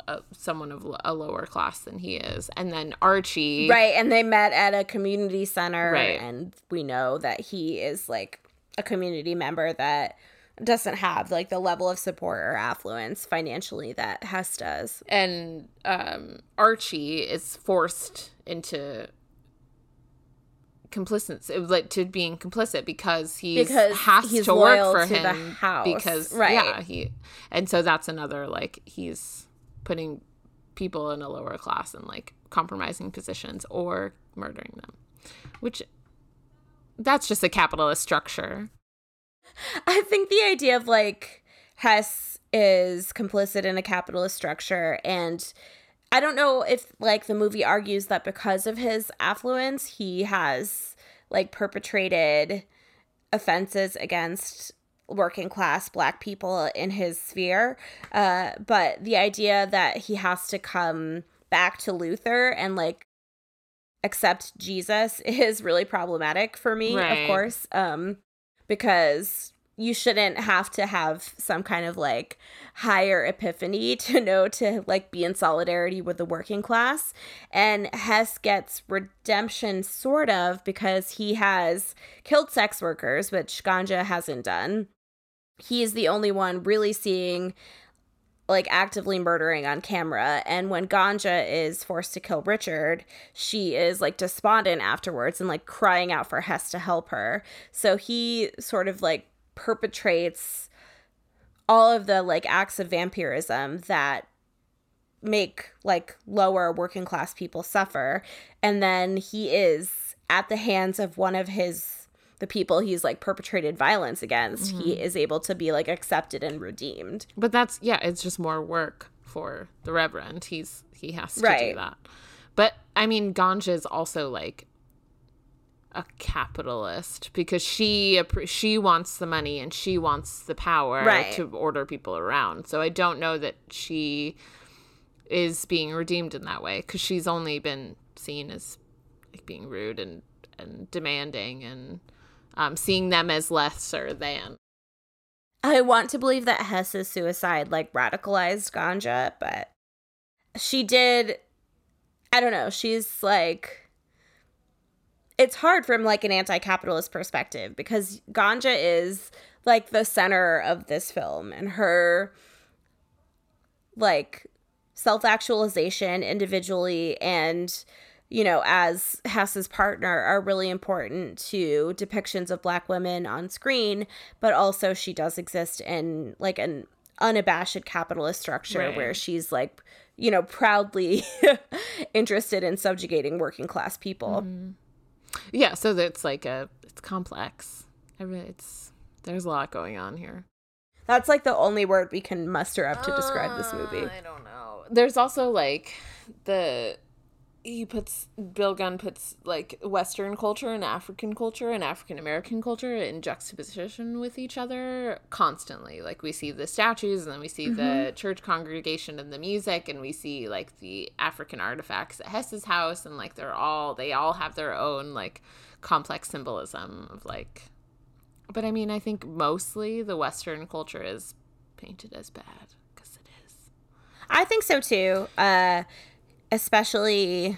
a someone of a lower class than he is. And then Archie, Right. And they met at a community center. Right. And we know that he is like a community member that doesn't have like the level of support or affluence financially that Hess does. and um, Archie is forced into complicit like to being complicit because he has he's to work for to him house, because right. yeah he and so that's another like he's putting people in a lower class and like compromising positions or murdering them which that's just a capitalist structure I think the idea of like Hess is complicit in a capitalist structure and I don't know if like the movie argues that because of his affluence he has like perpetrated offenses against working class black people in his sphere uh but the idea that he has to come back to Luther and like accept Jesus [laughs] is really problematic for me Right. of course um because you shouldn't have to have some kind of like higher epiphany [laughs] to know to like be in solidarity with the working class. And Hess gets redemption sort of because he has killed sex workers, which Ganja hasn't done. He is the only one really seeing like actively murdering on camera and when Ganja is forced to kill Richard she is like despondent afterwards and like crying out for Hess to help her so he sort of like perpetrates all of the like acts of vampirism that make like lower working class people suffer. And then he is at the hands of one of his the people he's like perpetrated violence against. He mm-hmm. is able to be like accepted and redeemed. But that's yeah it's just more work for the reverend. He's he has to do that. But i mean ganja is also like a capitalist because she she wants the money and she wants the power Right. to order people around so i don't know that she is being redeemed in that way because she's only been seen as like being rude and and demanding and um, seeing them as lesser than I want to believe that Hess's suicide like radicalized Ganja, but she did. I don't know. She's like. It's hard from like an anti-capitalist perspective because Ganja is like the center of this film and her like self-actualization individually and you know as Hess's partner are really important to depictions of black women on screen but also she does exist in like an unabashed capitalist structure right. where she's like you know proudly [laughs] interested in subjugating working class people mm-hmm. Yeah so it's like a it's complex it's there's a lot going on here that's like the only word we can muster up to describe this movie. Uh, I don't know. There's also like the he puts Bill Gunn puts like Western culture and African culture and African American culture in juxtaposition with each other constantly. Like we see the statues and then we see mm-hmm. the church congregation and the music and we see like the African artifacts at Hess's house and like they're all they all have their own like complex symbolism of like but I mean, I think mostly the Western culture is painted as bad because it is. I think so too. Uh, especially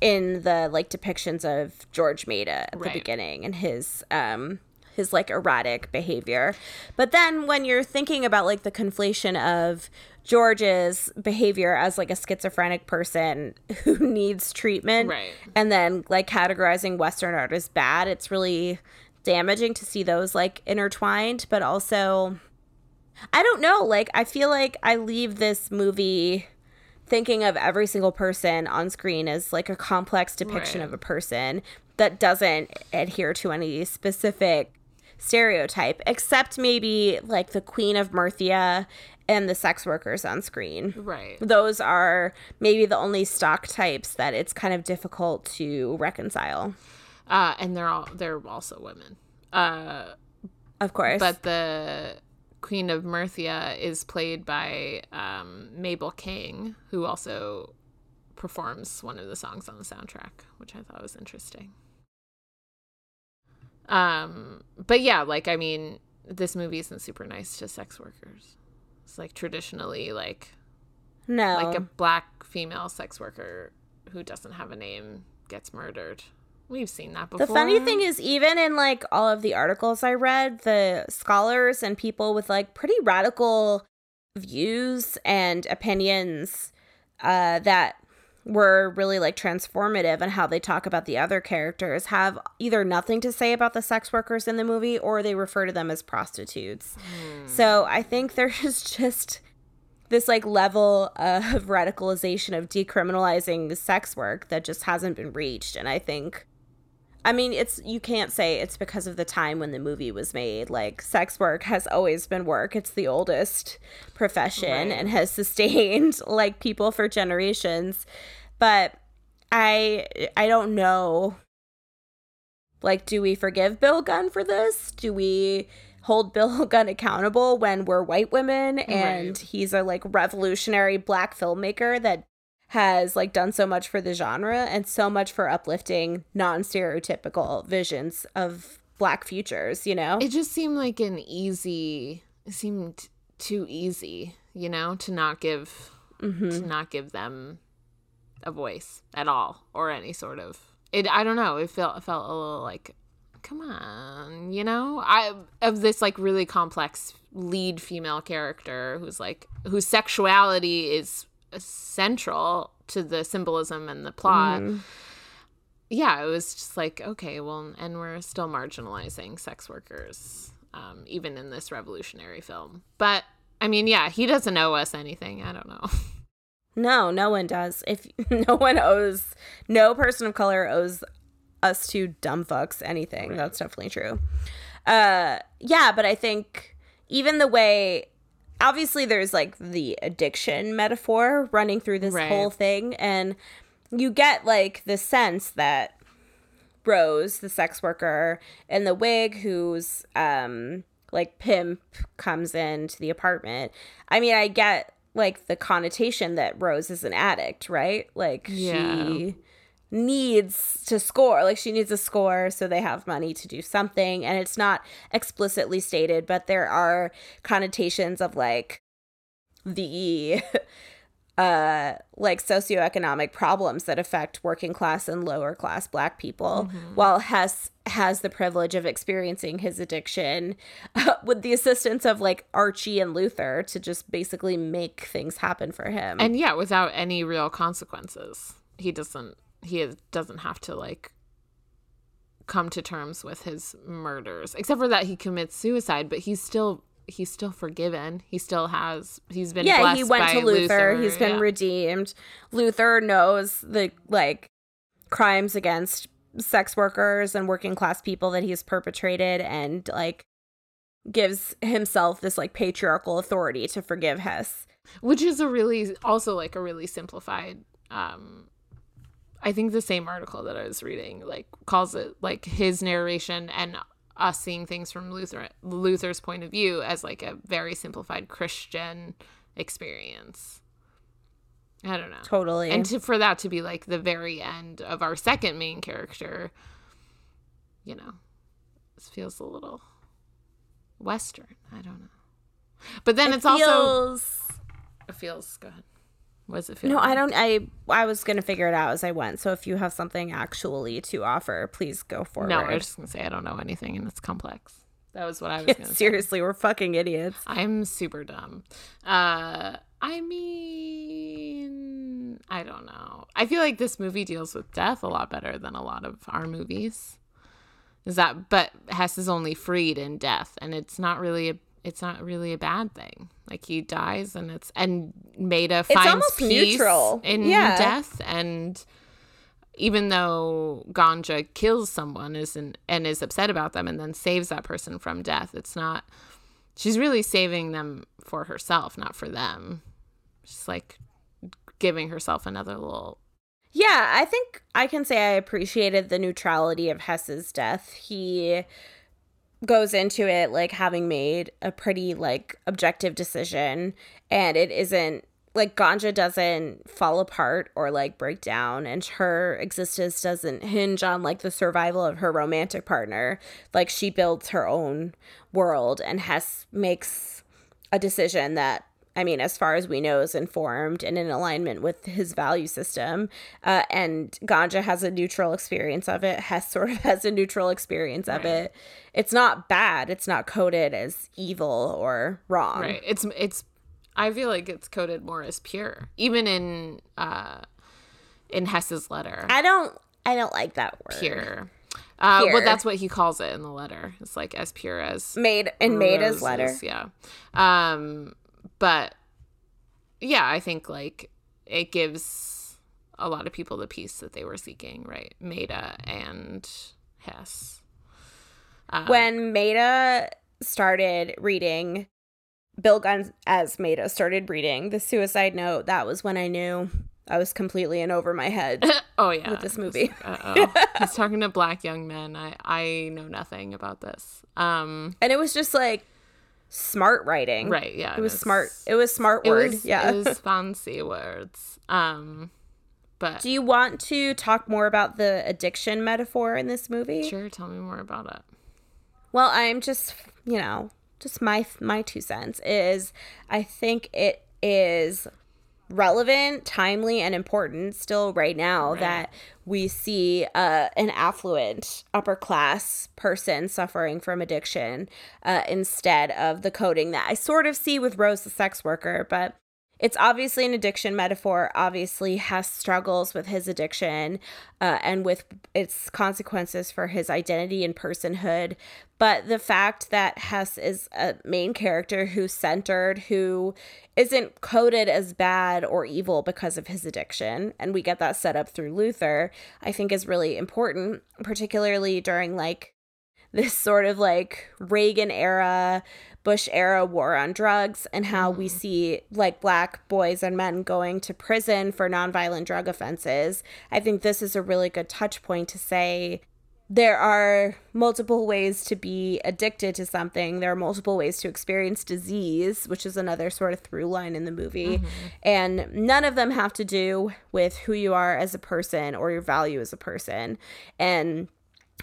in the like depictions of George Meda at right. the beginning and his um his like erratic behavior. But then when you're thinking about like the conflation of George's behavior as like a schizophrenic person who [laughs] needs treatment right. and then like categorizing western art as bad, it's really damaging to see those like intertwined, but also I don't know, like I feel like I leave this movie thinking of every single person on screen as like a complex depiction right. of a person that doesn't adhere to any specific stereotype except maybe like the queen of Myrthia and the sex workers on screen. Right. Those are maybe the only stock types that it's kind of difficult to reconcile. Uh, and they're all they're also women. Uh, of course. But the Queen of Myrthia is played by um, Mabel King, who also performs one of the songs on the soundtrack, which I thought was interesting. Um, but yeah, like I mean, this movie isn't super nice to sex workers. It's like traditionally like no, like a black female sex worker who doesn't have a name gets murdered We've seen that before. The funny thing is, even in like all of the articles I read, the scholars and people with like pretty radical views and opinions uh, that were really like transformative and how they talk about the other characters have either nothing to say about the sex workers in the movie or they refer to them as prostitutes. Hmm. So I think there's [laughs] just this like level of radicalization of decriminalizing sex work that just hasn't been reached and I think I mean, it's you can't say it's because of the time when the movie was made. Like sex work has always been work. It's the oldest profession right. and has sustained [laughs] like people for generations. But I I don't know like do we forgive Bill Gunn for this? Do we hold [laughs] Bill Gunn accountable when we're white women and right. he's a like revolutionary black filmmaker that has like done so much for the genre and so much for uplifting non-stereotypical visions of black futures, you know? It just seemed like an easy it seemed too easy, you know, to not give mm-hmm. to not give them a voice at all or any sort of it I don't know, it felt it felt a little like come on, you know? I of this like really complex lead female character who's like whose sexuality is central to the symbolism and the plot. Mm. Yeah, it was just like, okay, well, and we're still marginalizing sex workers, um, even in this revolutionary film. But I mean, yeah, he doesn't owe us anything. I don't know. [laughs] No, no one does. If [laughs] no one owes, no person of color owes us two dumb fucks anything. Right. That's definitely true. Uh, yeah, but I think even the way obviously there's like the addiction metaphor running through this right. whole thing and you get like the sense that Rose, the sex worker in the wig who's um like pimp comes into the apartment. I mean, I get like the connotation that Rose is an addict, right? Like yeah. she needs to score. Like she needs a score so they have money to do something. And it's not explicitly stated, but there are connotations of like the [laughs] uh like socioeconomic problems that affect working class and lower class black people Mm-hmm. while hess has the privilege of experiencing his addiction uh, [laughs] with the assistance of like archie and luther to just basically make things happen for him and yeah without any real consequences he doesn't he doesn't have to like come to terms with his murders except for that he commits suicide but he's still he's still forgiven. He still has he's been yeah he went to luther, he's been yeah. redeemed. Luther knows the like crimes against sex workers and working class people that he's perpetrated and like gives himself this like patriarchal authority to forgive hess which is a really also like a really simplified um i think the same article that i was reading like calls it like his narration and us seeing things from luther luther's point of view as like a very simplified christian experience. I don't know. Totally. And to, for that to be like the very end of our second main character you know this feels a little western. I don't know. But then It it's also feels it feels go ahead what does it feel no like? i don't i i was gonna figure it out as i went. So if you have something actually to offer please go forward. No i was just gonna say i don't know anything and it's complex. That was what i [laughs] was gonna say. Seriously we're fucking idiots. I'm super dumb. Uh i mean i don't know. I feel like this movie deals with death a lot better than a lot of our movies. Is that but hess is only freed in death and it's not really a it's not really a bad thing like he dies and it's and Meda finds almost peace neutral. in Yeah. death and even though Ganja kills someone isn't and is upset about them and then saves that person from death, it's not she's really saving them for herself, not for them. She's like giving herself another little Yeah, I think I can say I appreciated the neutrality of Hess's death. He goes into it like having made a pretty like objective decision and it isn't like Ganja doesn't fall apart or like break down and her existence doesn't hinge on like the survival of her romantic partner. Like she builds her own world and Hess makes a decision that I mean, as far as we know, is informed and in alignment with his value system. Uh, and Ganja has a neutral experience of it. Hess [laughs] sort of has a neutral experience of Right. it. It's not bad. It's not coded as evil or wrong. right. It's it's I feel like it's coded more as pure. Even in uh in Hess's letter. I don't. I don't like that word. Pure. Uh, Pure. well, that's what he calls it in the letter. It's like as pure as Made in made as letter. Yeah. Um, but yeah, I think like it gives a lot of people the peace that they were seeking, right? Meda and Hess. Um, when Meda started reading, Bill Gunn as Meda started reading the Suicide Note, that was when I knew I was completely in over my head. [laughs] oh yeah, with this movie. Uh-oh. [laughs] He's talking to black young men. I I know nothing about this. Um, and it was just like smart writing. right? Yeah, It was smart. It was smart It word. was, yeah. it was [laughs] fancy words. Um, but Do you want to talk more about the addiction metaphor in this movie? sure, tell me more about it. Well, I'm just, you know, just my my two cents is I think it is relevant, timely, and important still right now Right. that we see uh, an affluent upper class person suffering from addiction uh, instead of the coding that I sort of see with Rose the sex worker, but it's obviously an addiction metaphor. Obviously, Hess struggles with his addiction uh, and with its consequences for his identity and personhood. But the fact that Hess is a main character who's centered, who isn't coded as bad or evil because of his addiction, and we get that set up through Luther, I think is really important, particularly during like this sort of like Reagan era, Bush era war on drugs, and how we mm-hmm. see like black boys and men going to prison for nonviolent drug offenses. I think this is a really good touch point to say there are multiple ways to be addicted to something. There are multiple ways to experience disease, which is another sort of through line in the movie. Mm-hmm. And none of them have to do with who you are as a person or your value as a person. And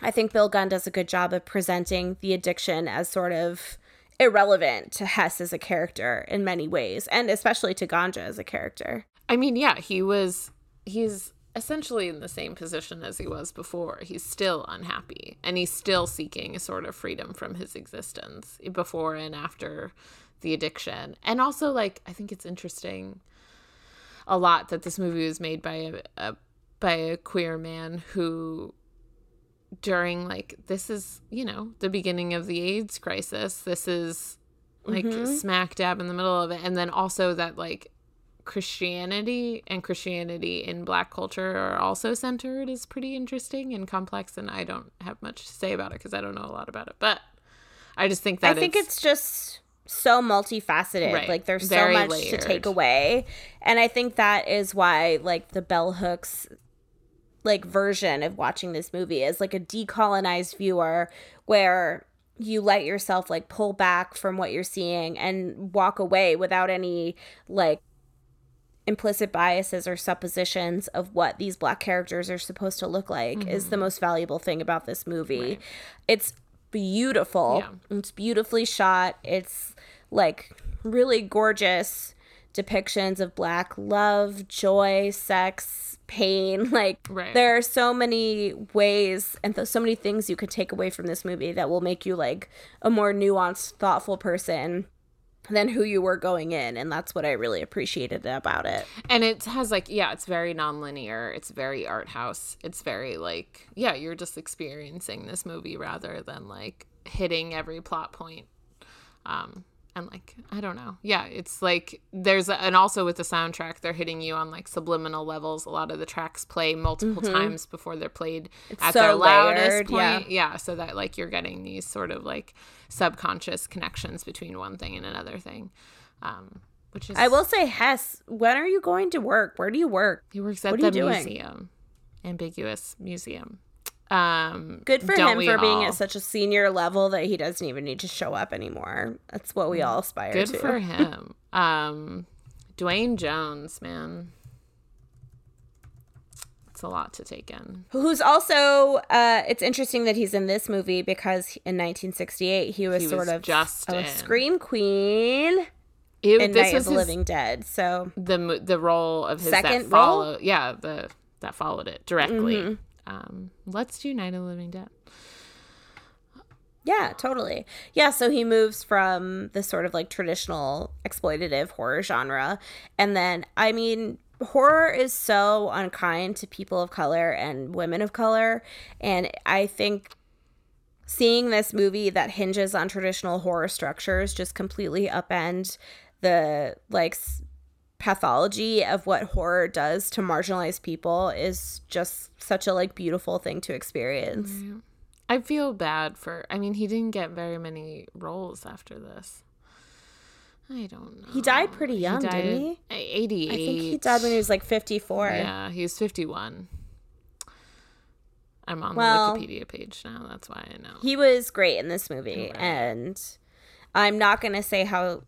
I think Bill Gunn does a good job of presenting the addiction as sort of irrelevant to Hess as a character in many ways, and especially to Ganja as a character. I mean, yeah, he was he's essentially in the same position as he was before. He's still unhappy and he's still seeking a sort of freedom from his existence before and after the addiction. And also like I think it's interesting a lot that this movie was made by a, a by a queer man who during like this is, you know, the beginning of the AIDS crisis. This is like mm-hmm. smack dab in the middle of it and then also that like Christianity and Christianity in black culture are also centered is pretty interesting and complex and I don't have much to say about it because I don't know a lot about it. But I just think that I think it's, it's just so multifaceted. Right. Like there's so much layered. to take away. And I think that is why like the bell hooks like version of watching this movie is like a decolonized viewer where you let yourself like pull back from what you're seeing and walk away without any like implicit biases or suppositions of what these black characters are supposed to look like mm-hmm. is the mm-hmm. most valuable thing about this movie. Right. It's beautiful. Yeah. It's beautifully shot. It's like really gorgeous depictions of black love, joy, sex, pain. [laughs] Like right. there are so many ways and th- so many things you could take away from this movie that will make you like a more nuanced, thoughtful person than who you were going in and that's what i really appreciated about it and it has like yeah it's very nonlinear it's very art house it's very like yeah you're just experiencing this movie rather than like hitting every plot point um and like i don't know. Yeah it's like there's a, and also with the soundtrack they're hitting you on like subliminal levels. A lot of the tracks play multiple mm-hmm. times before they're played it's at so their loudest layered, point. Yeah. yeah so that like you're getting these sort of like subconscious connections between one thing and another thing um which is i will say hess when are you going to work? Where do you work? He works at the museum ambiguous museum um, Good for him for all? being at such a senior level that he doesn't even need to show up anymore. That's what we mm. all aspire Good to. Good for [laughs] him. um, Duane Jones, man. It's a lot to take in. Who's also, uh, it's interesting that he's in this movie because in 1968 he was, he sort was of just a scream queen. It, in Night of the Living Dead. So the the role of his second follow, role? yeah, the that followed it directly. Mm-hmm um, let's do Night of the Living Dead. Yeah, totally. Yeah, so he moves from the sort of like traditional exploitative horror genre. And then, I mean, horror is so unkind to people of color and women of color. And I think seeing this movie that hinges on traditional horror structures just completely upend the like pathology of what horror does to marginalized people is just such a like beautiful thing to experience. I feel bad for I mean he didn't get very many roles after this. I don't know. He died pretty young, he died didn't he? 88. I think he died when he was like 54. Yeah, he was 51. I'm on well, the Wikipedia page now. That's why I know. He was great in this movie. Right. And I'm not going to say how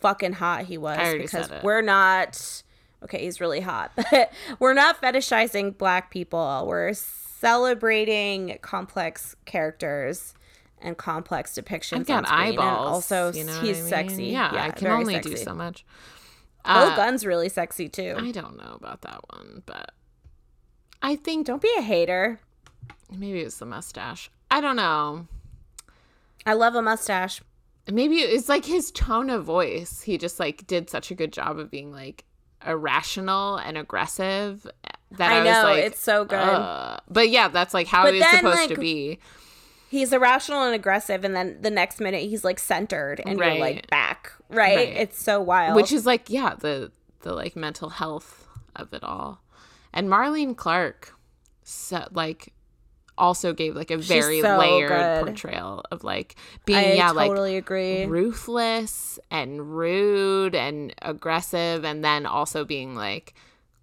fucking hot he was because we're not okay, he's really hot, [laughs] but we're not fetishizing black people. We're celebrating complex characters and complex depictions. I've got eyeballs. also, you know he's sexy. Yeah, yeah, I can only sexy. do so much. Uh, Gunn's really sexy too. I don't know about that one, but I think don't be a hater. Maybe it's the mustache. I don't know. I love a mustache maybe it's like his tone of voice. He just like did such a good job of being like irrational and aggressive that I, I know like, it's so good. Uh, but yeah, that's like how but he's then, supposed like, to be. He's irrational and aggressive, and then the next minute he's like centered and right. you're like back. Right? right? It's so wild. Which is like yeah, the the like mental health of it all. And Marlene Clark, so like also gave like a very so layered good. portrayal of like being I yeah totally like agree ruthless and rude and aggressive and then also being like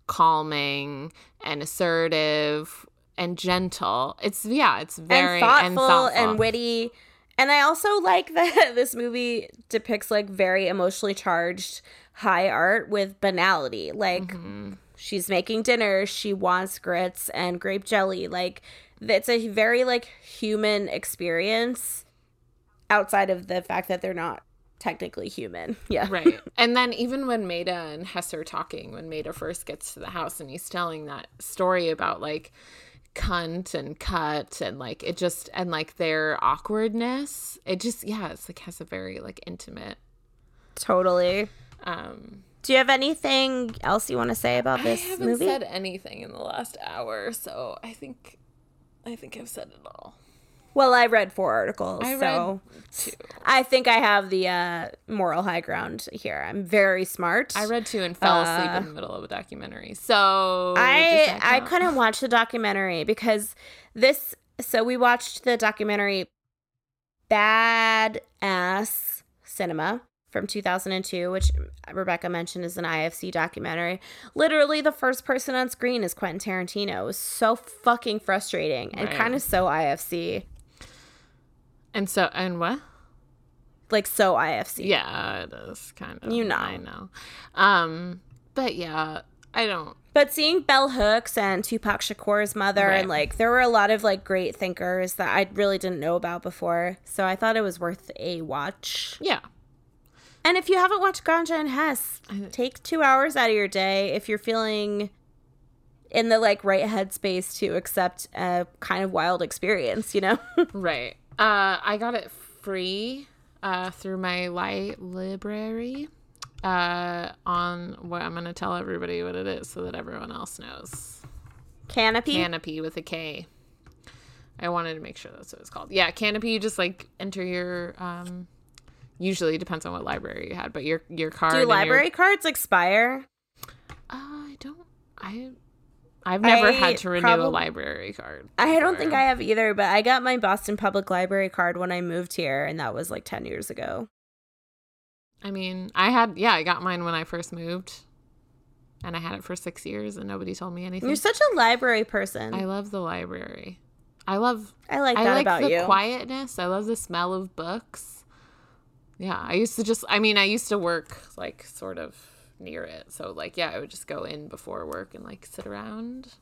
calming and assertive and gentle it's yeah it's very and thoughtful and, thoughtful. and witty and i also like that [laughs] this movie depicts like very emotionally charged high art with banality like mm-hmm. she's making dinner she wants grits and grape jelly like it's a very like human experience outside of the fact that they're not technically human. [laughs] Yeah. Right. And then even when Meda and Hess are talking, when Meda first gets to the house and he's telling that story about like cunt and cut and like it just and like their awkwardness, it just yeah, it's like has a very like intimate Totally. um Do you have anything else you want to say about this I haven't movie? said anything in the last hour, so I think I think I've said it all. well, I read four articles, I read so two. I think I have the uh, moral high ground here. I'm very smart. I read two and fell asleep Uh, in the middle of a documentary. So I I couldn't watch the documentary because this. So we watched the documentary "Bad Ass Cinema" from 2002, which Rebecca mentioned is an IFC documentary. Literally, the first person on screen is Quentin Tarantino. It was so fucking frustrating and Right. kind of so IFC, And so and what? like so IFC. Yeah, it is kind of. You know. I know. Um, but yeah, I don't. But seeing Bell Hooks and Tupac Shakur's mother, Right. and like there were a lot of like great thinkers that I really didn't know about before. So I thought it was worth a watch. Yeah, And if you haven't watched Ganja and Hess, take two hours out of your day if you're feeling in the like right headspace to accept a kind of wild experience, you know? [laughs] right. Uh, I got it free uh, through my light library. Uh, on what I'm gonna tell everybody what it is so that everyone else knows. Kanopy. Kanopy with a K. I wanted to make sure that's what it's called. Yeah, Kanopy. You just like enter your. Um, usually depends on what library you had, but your your card. Do and your- library cards expire? Uh, I don't. I. I've never I had to renew a library card. I don't think. I have either, but I got my Boston Public Library card when I moved here, and that was like 10 years ago. I mean, I had. Yeah, I got mine when I first moved, and I had it for six years, and nobody told me anything. You're such a library person. I love the library. I love. I like that I like the you. quietness. I love the smell of books. Yeah, I used to just. I mean, I used to work like sort of near it, so like yeah, I would just go in before work and like sit around,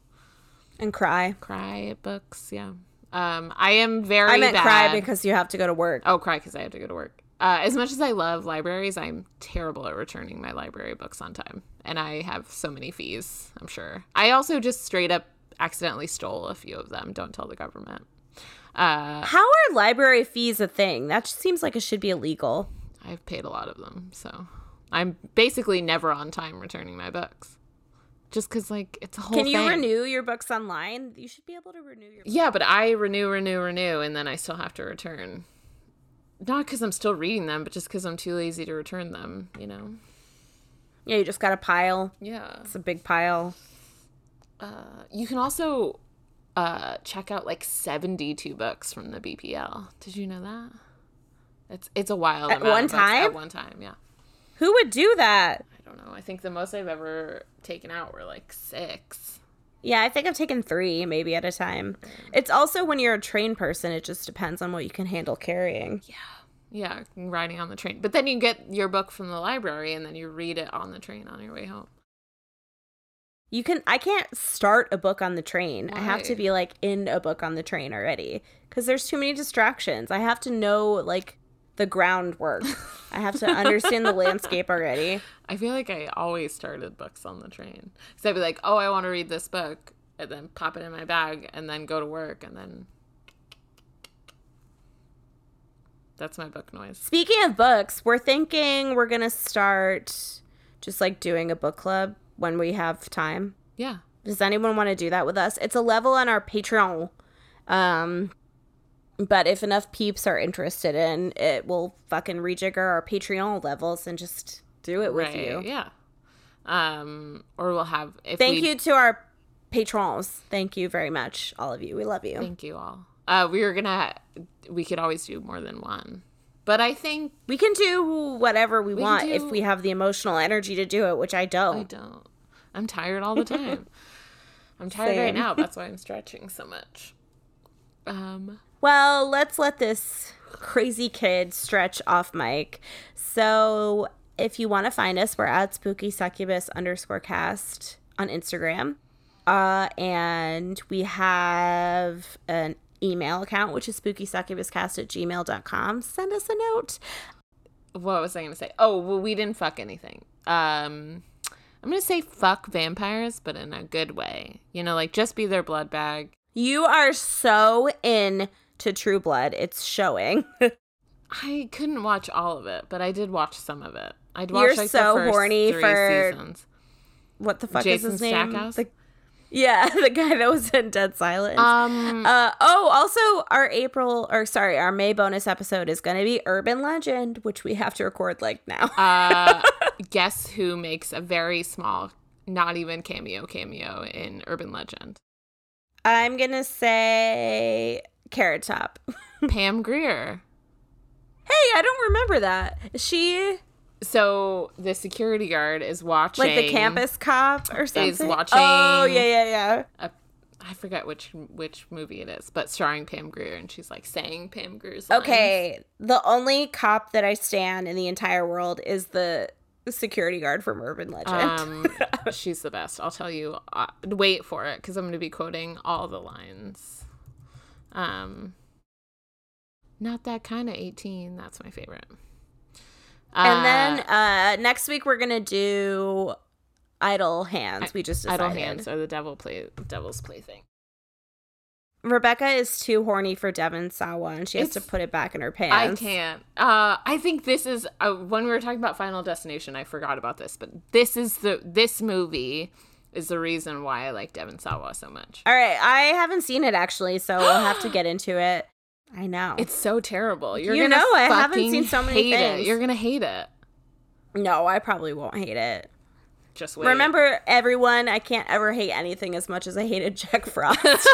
and cry. cry at books. Yeah. Um, I am very. I meant bad. cry because you have to go to work. Oh, cry because I have to go to work. Uh, as much as I love libraries, I'm terrible at returning my library books on time, and I have so many fees. I'm sure. I also just straight up accidentally stole a few of them. Don't tell the government. Uh, How are library fees a thing? That just seems like it should be illegal. I've paid a lot of them, so I'm basically never on time returning my books. Just because, like, it's a whole. Can you thing. renew your books online? You should be able to renew your. Yeah, but I renew, renew, renew, and then I still have to return. Not because I'm still reading them, but just because I'm too lazy to return them. You know. Yeah, you just got a pile. Yeah. It's a big pile. Uh, you can also uh, check out like 72 books from the BPL. Did you know that? It's it's a wild At one time? At one time, yeah. Who would do that? I don't know. I think the most I've ever taken out were like six. Yeah, I think I've taken three maybe at a time. It's also when you're a train person, it just depends on what you can handle carrying. Yeah. Yeah, riding on the train. But then you get your book from the library and then you read it on the train on your way home. You can I can't start a book on the train. I have to be like in a book on the train already cuz there's too many distractions. I have to know like the groundwork. I have to understand the [laughs] landscape already. I feel like I always started books on the train. Because I'd be like, oh, I want to read this book, and then pop it in my bag, and then go to work, and then. That's my book noise. Speaking of books, we're thinking we're going to start just like doing a book club when we have time. Yeah. Does anyone want to do that with us? It's a level on our Patreon. Um but if enough peeps are interested in it, we'll fucking rejigger our Patreon levels and just do it with right. you. Yeah. Um, or we'll have. If Thank we, you to our patrons. Thank you very much, all of you. We love you. Thank you all. Uh, we were gonna. We could always do more than one, but I think we can do whatever we, can want if we have the emotional energy to do it, which I don't. I don't. I'm tired all the time. [laughs] I'm tired right now. That's why I'm [laughs] stretching so much. Um. Well, let's let this crazy kid stretch off mic. So, if you want to find us, we're at spooky succubus underscore cast on Instagram. Uh, and we have an email account, which is spooky succubuscast at gmail.com. Send us a note. what was I going to say? Oh, well, we didn't fuck anything. Um, I'm going to say fuck vampires, but in a good way. You know, like just be their blood bag. You are so in to True Blood. It's showing. [laughs] I couldn't watch all of it, but I did watch some of it. I'd watch You're like so the first horny three for- seasons. what the fuck Jason is his name? Stackhouse? The- yeah, [laughs] the guy that was in Dead Silence. Um, Uh, oh, also our April or sorry, our May bonus episode is going to be Urban Legend, which we have to record like now. uh, [laughs] guess who makes a very small, not even cameo cameo in Urban Legend? I'm going to say Carrot Top. [laughs] Pam Grier. Hey, I don't remember that. Is she So the security guard is watching like the campus cop or something? He's watching- Oh, yeah, yeah, yeah. a I forget which which movie it is, but starring Pam Grier, and she's like saying Pam Grier's lines. Okay, the only cop that I stand in the entire world is the security guard from Urban Legend. Um, [laughs] she's the best. I'll tell you. Uh, wait for it, because I'm going to be quoting all the lines. Um, not that kind of 18. That's my favorite. And then Uh, uh next week we're gonna do Idle Hands. We just decided. idle hands are the devil play devil's plaything. Rebecca is too horny for Devon Sawa, and she has to put it back in her pants. I can't. Uh, I think this is uh, when we were talking about Final Destination. I forgot about this, but this is the this movie is the reason why I like Devon Sawa so much. All right, I haven't seen it actually, so we'll have to [gasps] get into it. I know. It's so terrible. You're You gonna know, I haven't seen so many hate things. It. You're gonna hate it. no, I probably won't hate it. Just wait. Remember, everyone, I can't ever hate anything as much as I hated Jack Frost. [laughs]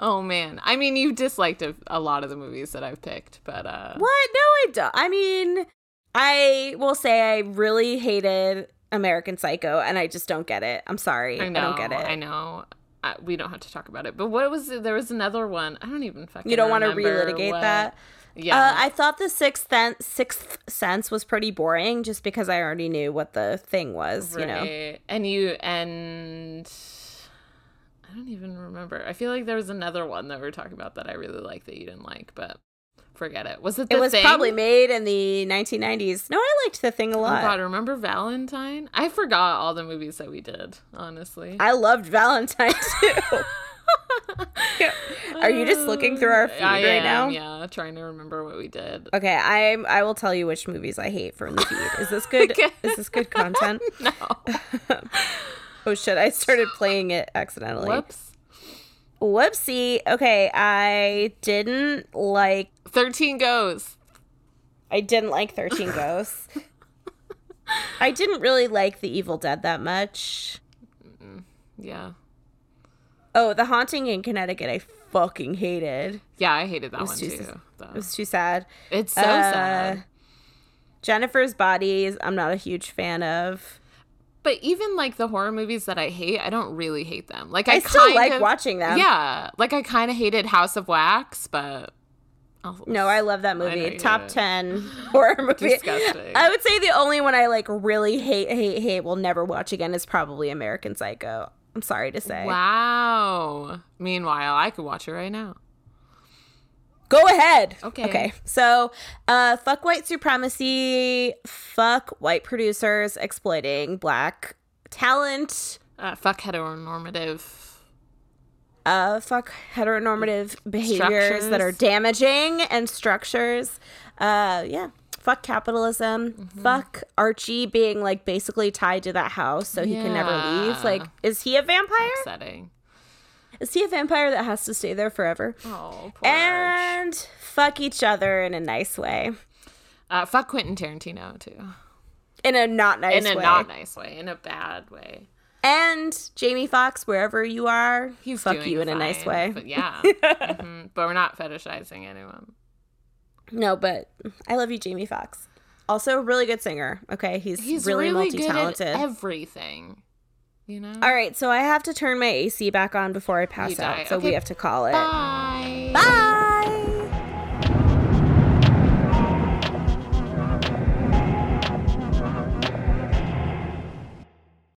oh man. I mean, you disliked a, a lot of the movies that I've picked, but uh, what? No, I don't. I mean, I will say I really hated American Psycho, and I just don't get it. I'm sorry. I know. I don't get it. I know. Uh, we don't have to talk about it. But what was? There was another one. I don't even fucking. You don't want to relitigate what- that? Yeah. Uh, I thought the sixth sen- sixth sense was pretty boring, just because I already knew what the thing was. You know, And you and I don't even remember. I feel like there was another one that we were talking about that I really liked that you didn't like, but forget it. Was it the it was thing? probably made in the 1990s. No, I liked the thing a Oh lot. God, remember Valentine? I forgot all the movies that we did, honestly. I loved Valentine [laughs] too. [laughs] Are you just looking through our feed I right am, now? Yeah, trying to remember what we did. Okay, I I will tell you which movies I hate from the feed. Is this good? [laughs] Is this good content? No. Oh shit! I started playing it accidentally. Whoops. Whoopsie. Okay, I didn't like. 13 goes. I didn't like Thirteen Ghosts. [laughs] I didn't really like The Evil Dead that much. Yeah. Oh, The Haunting in Connecticut. I fucking hated. Yeah, I hated that one too too. It was too sad. It's so Uh, sad. Jennifer's Bodies. I'm not a huge fan of. But even like the horror movies that I hate, I don't really hate them. Like I, I still like of- watching them. Yeah, like I kind of hated House of Wax, but oh, No, I love that movie. Top do. 10 [laughs] horror movie. Disgusting. I would say the only one I like really hate, hate, hate, will never watch again is probably American Psycho. I'm sorry to say. wow. Meanwhile, I could watch it right now. Go ahead. Okay. Okay. So, uh, fuck white supremacy. Fuck white producers exploiting black talent. Uh, fuck heteronormative. Uh, fuck heteronormative behaviors that are damaging and structures. Uh, yeah. Fuck capitalism. Mm-hmm. Fuck Archie being like basically tied to that house so he can never leave. Like, is he a vampire? Upsetting. Is he a vampire that has to stay there forever? Oh, poor Arch. And fuck each other in a nice way. Uh, fuck Quentin Tarantino too. In a not nice in a way. not nice way. In a bad way. And Jamie Foxx, wherever you are, He's fuck you in a nice way. But yeah. [laughs] Mhm. But we're not fetishizing anyone. No, but I love you, Jamie Foxx. Also, a really good singer. Okay, he's, He's really, really, multi-talented. everything. You know? All right, so I have to turn my AC back on before I pass out. So Okay, we have to call it. Bye. Bye.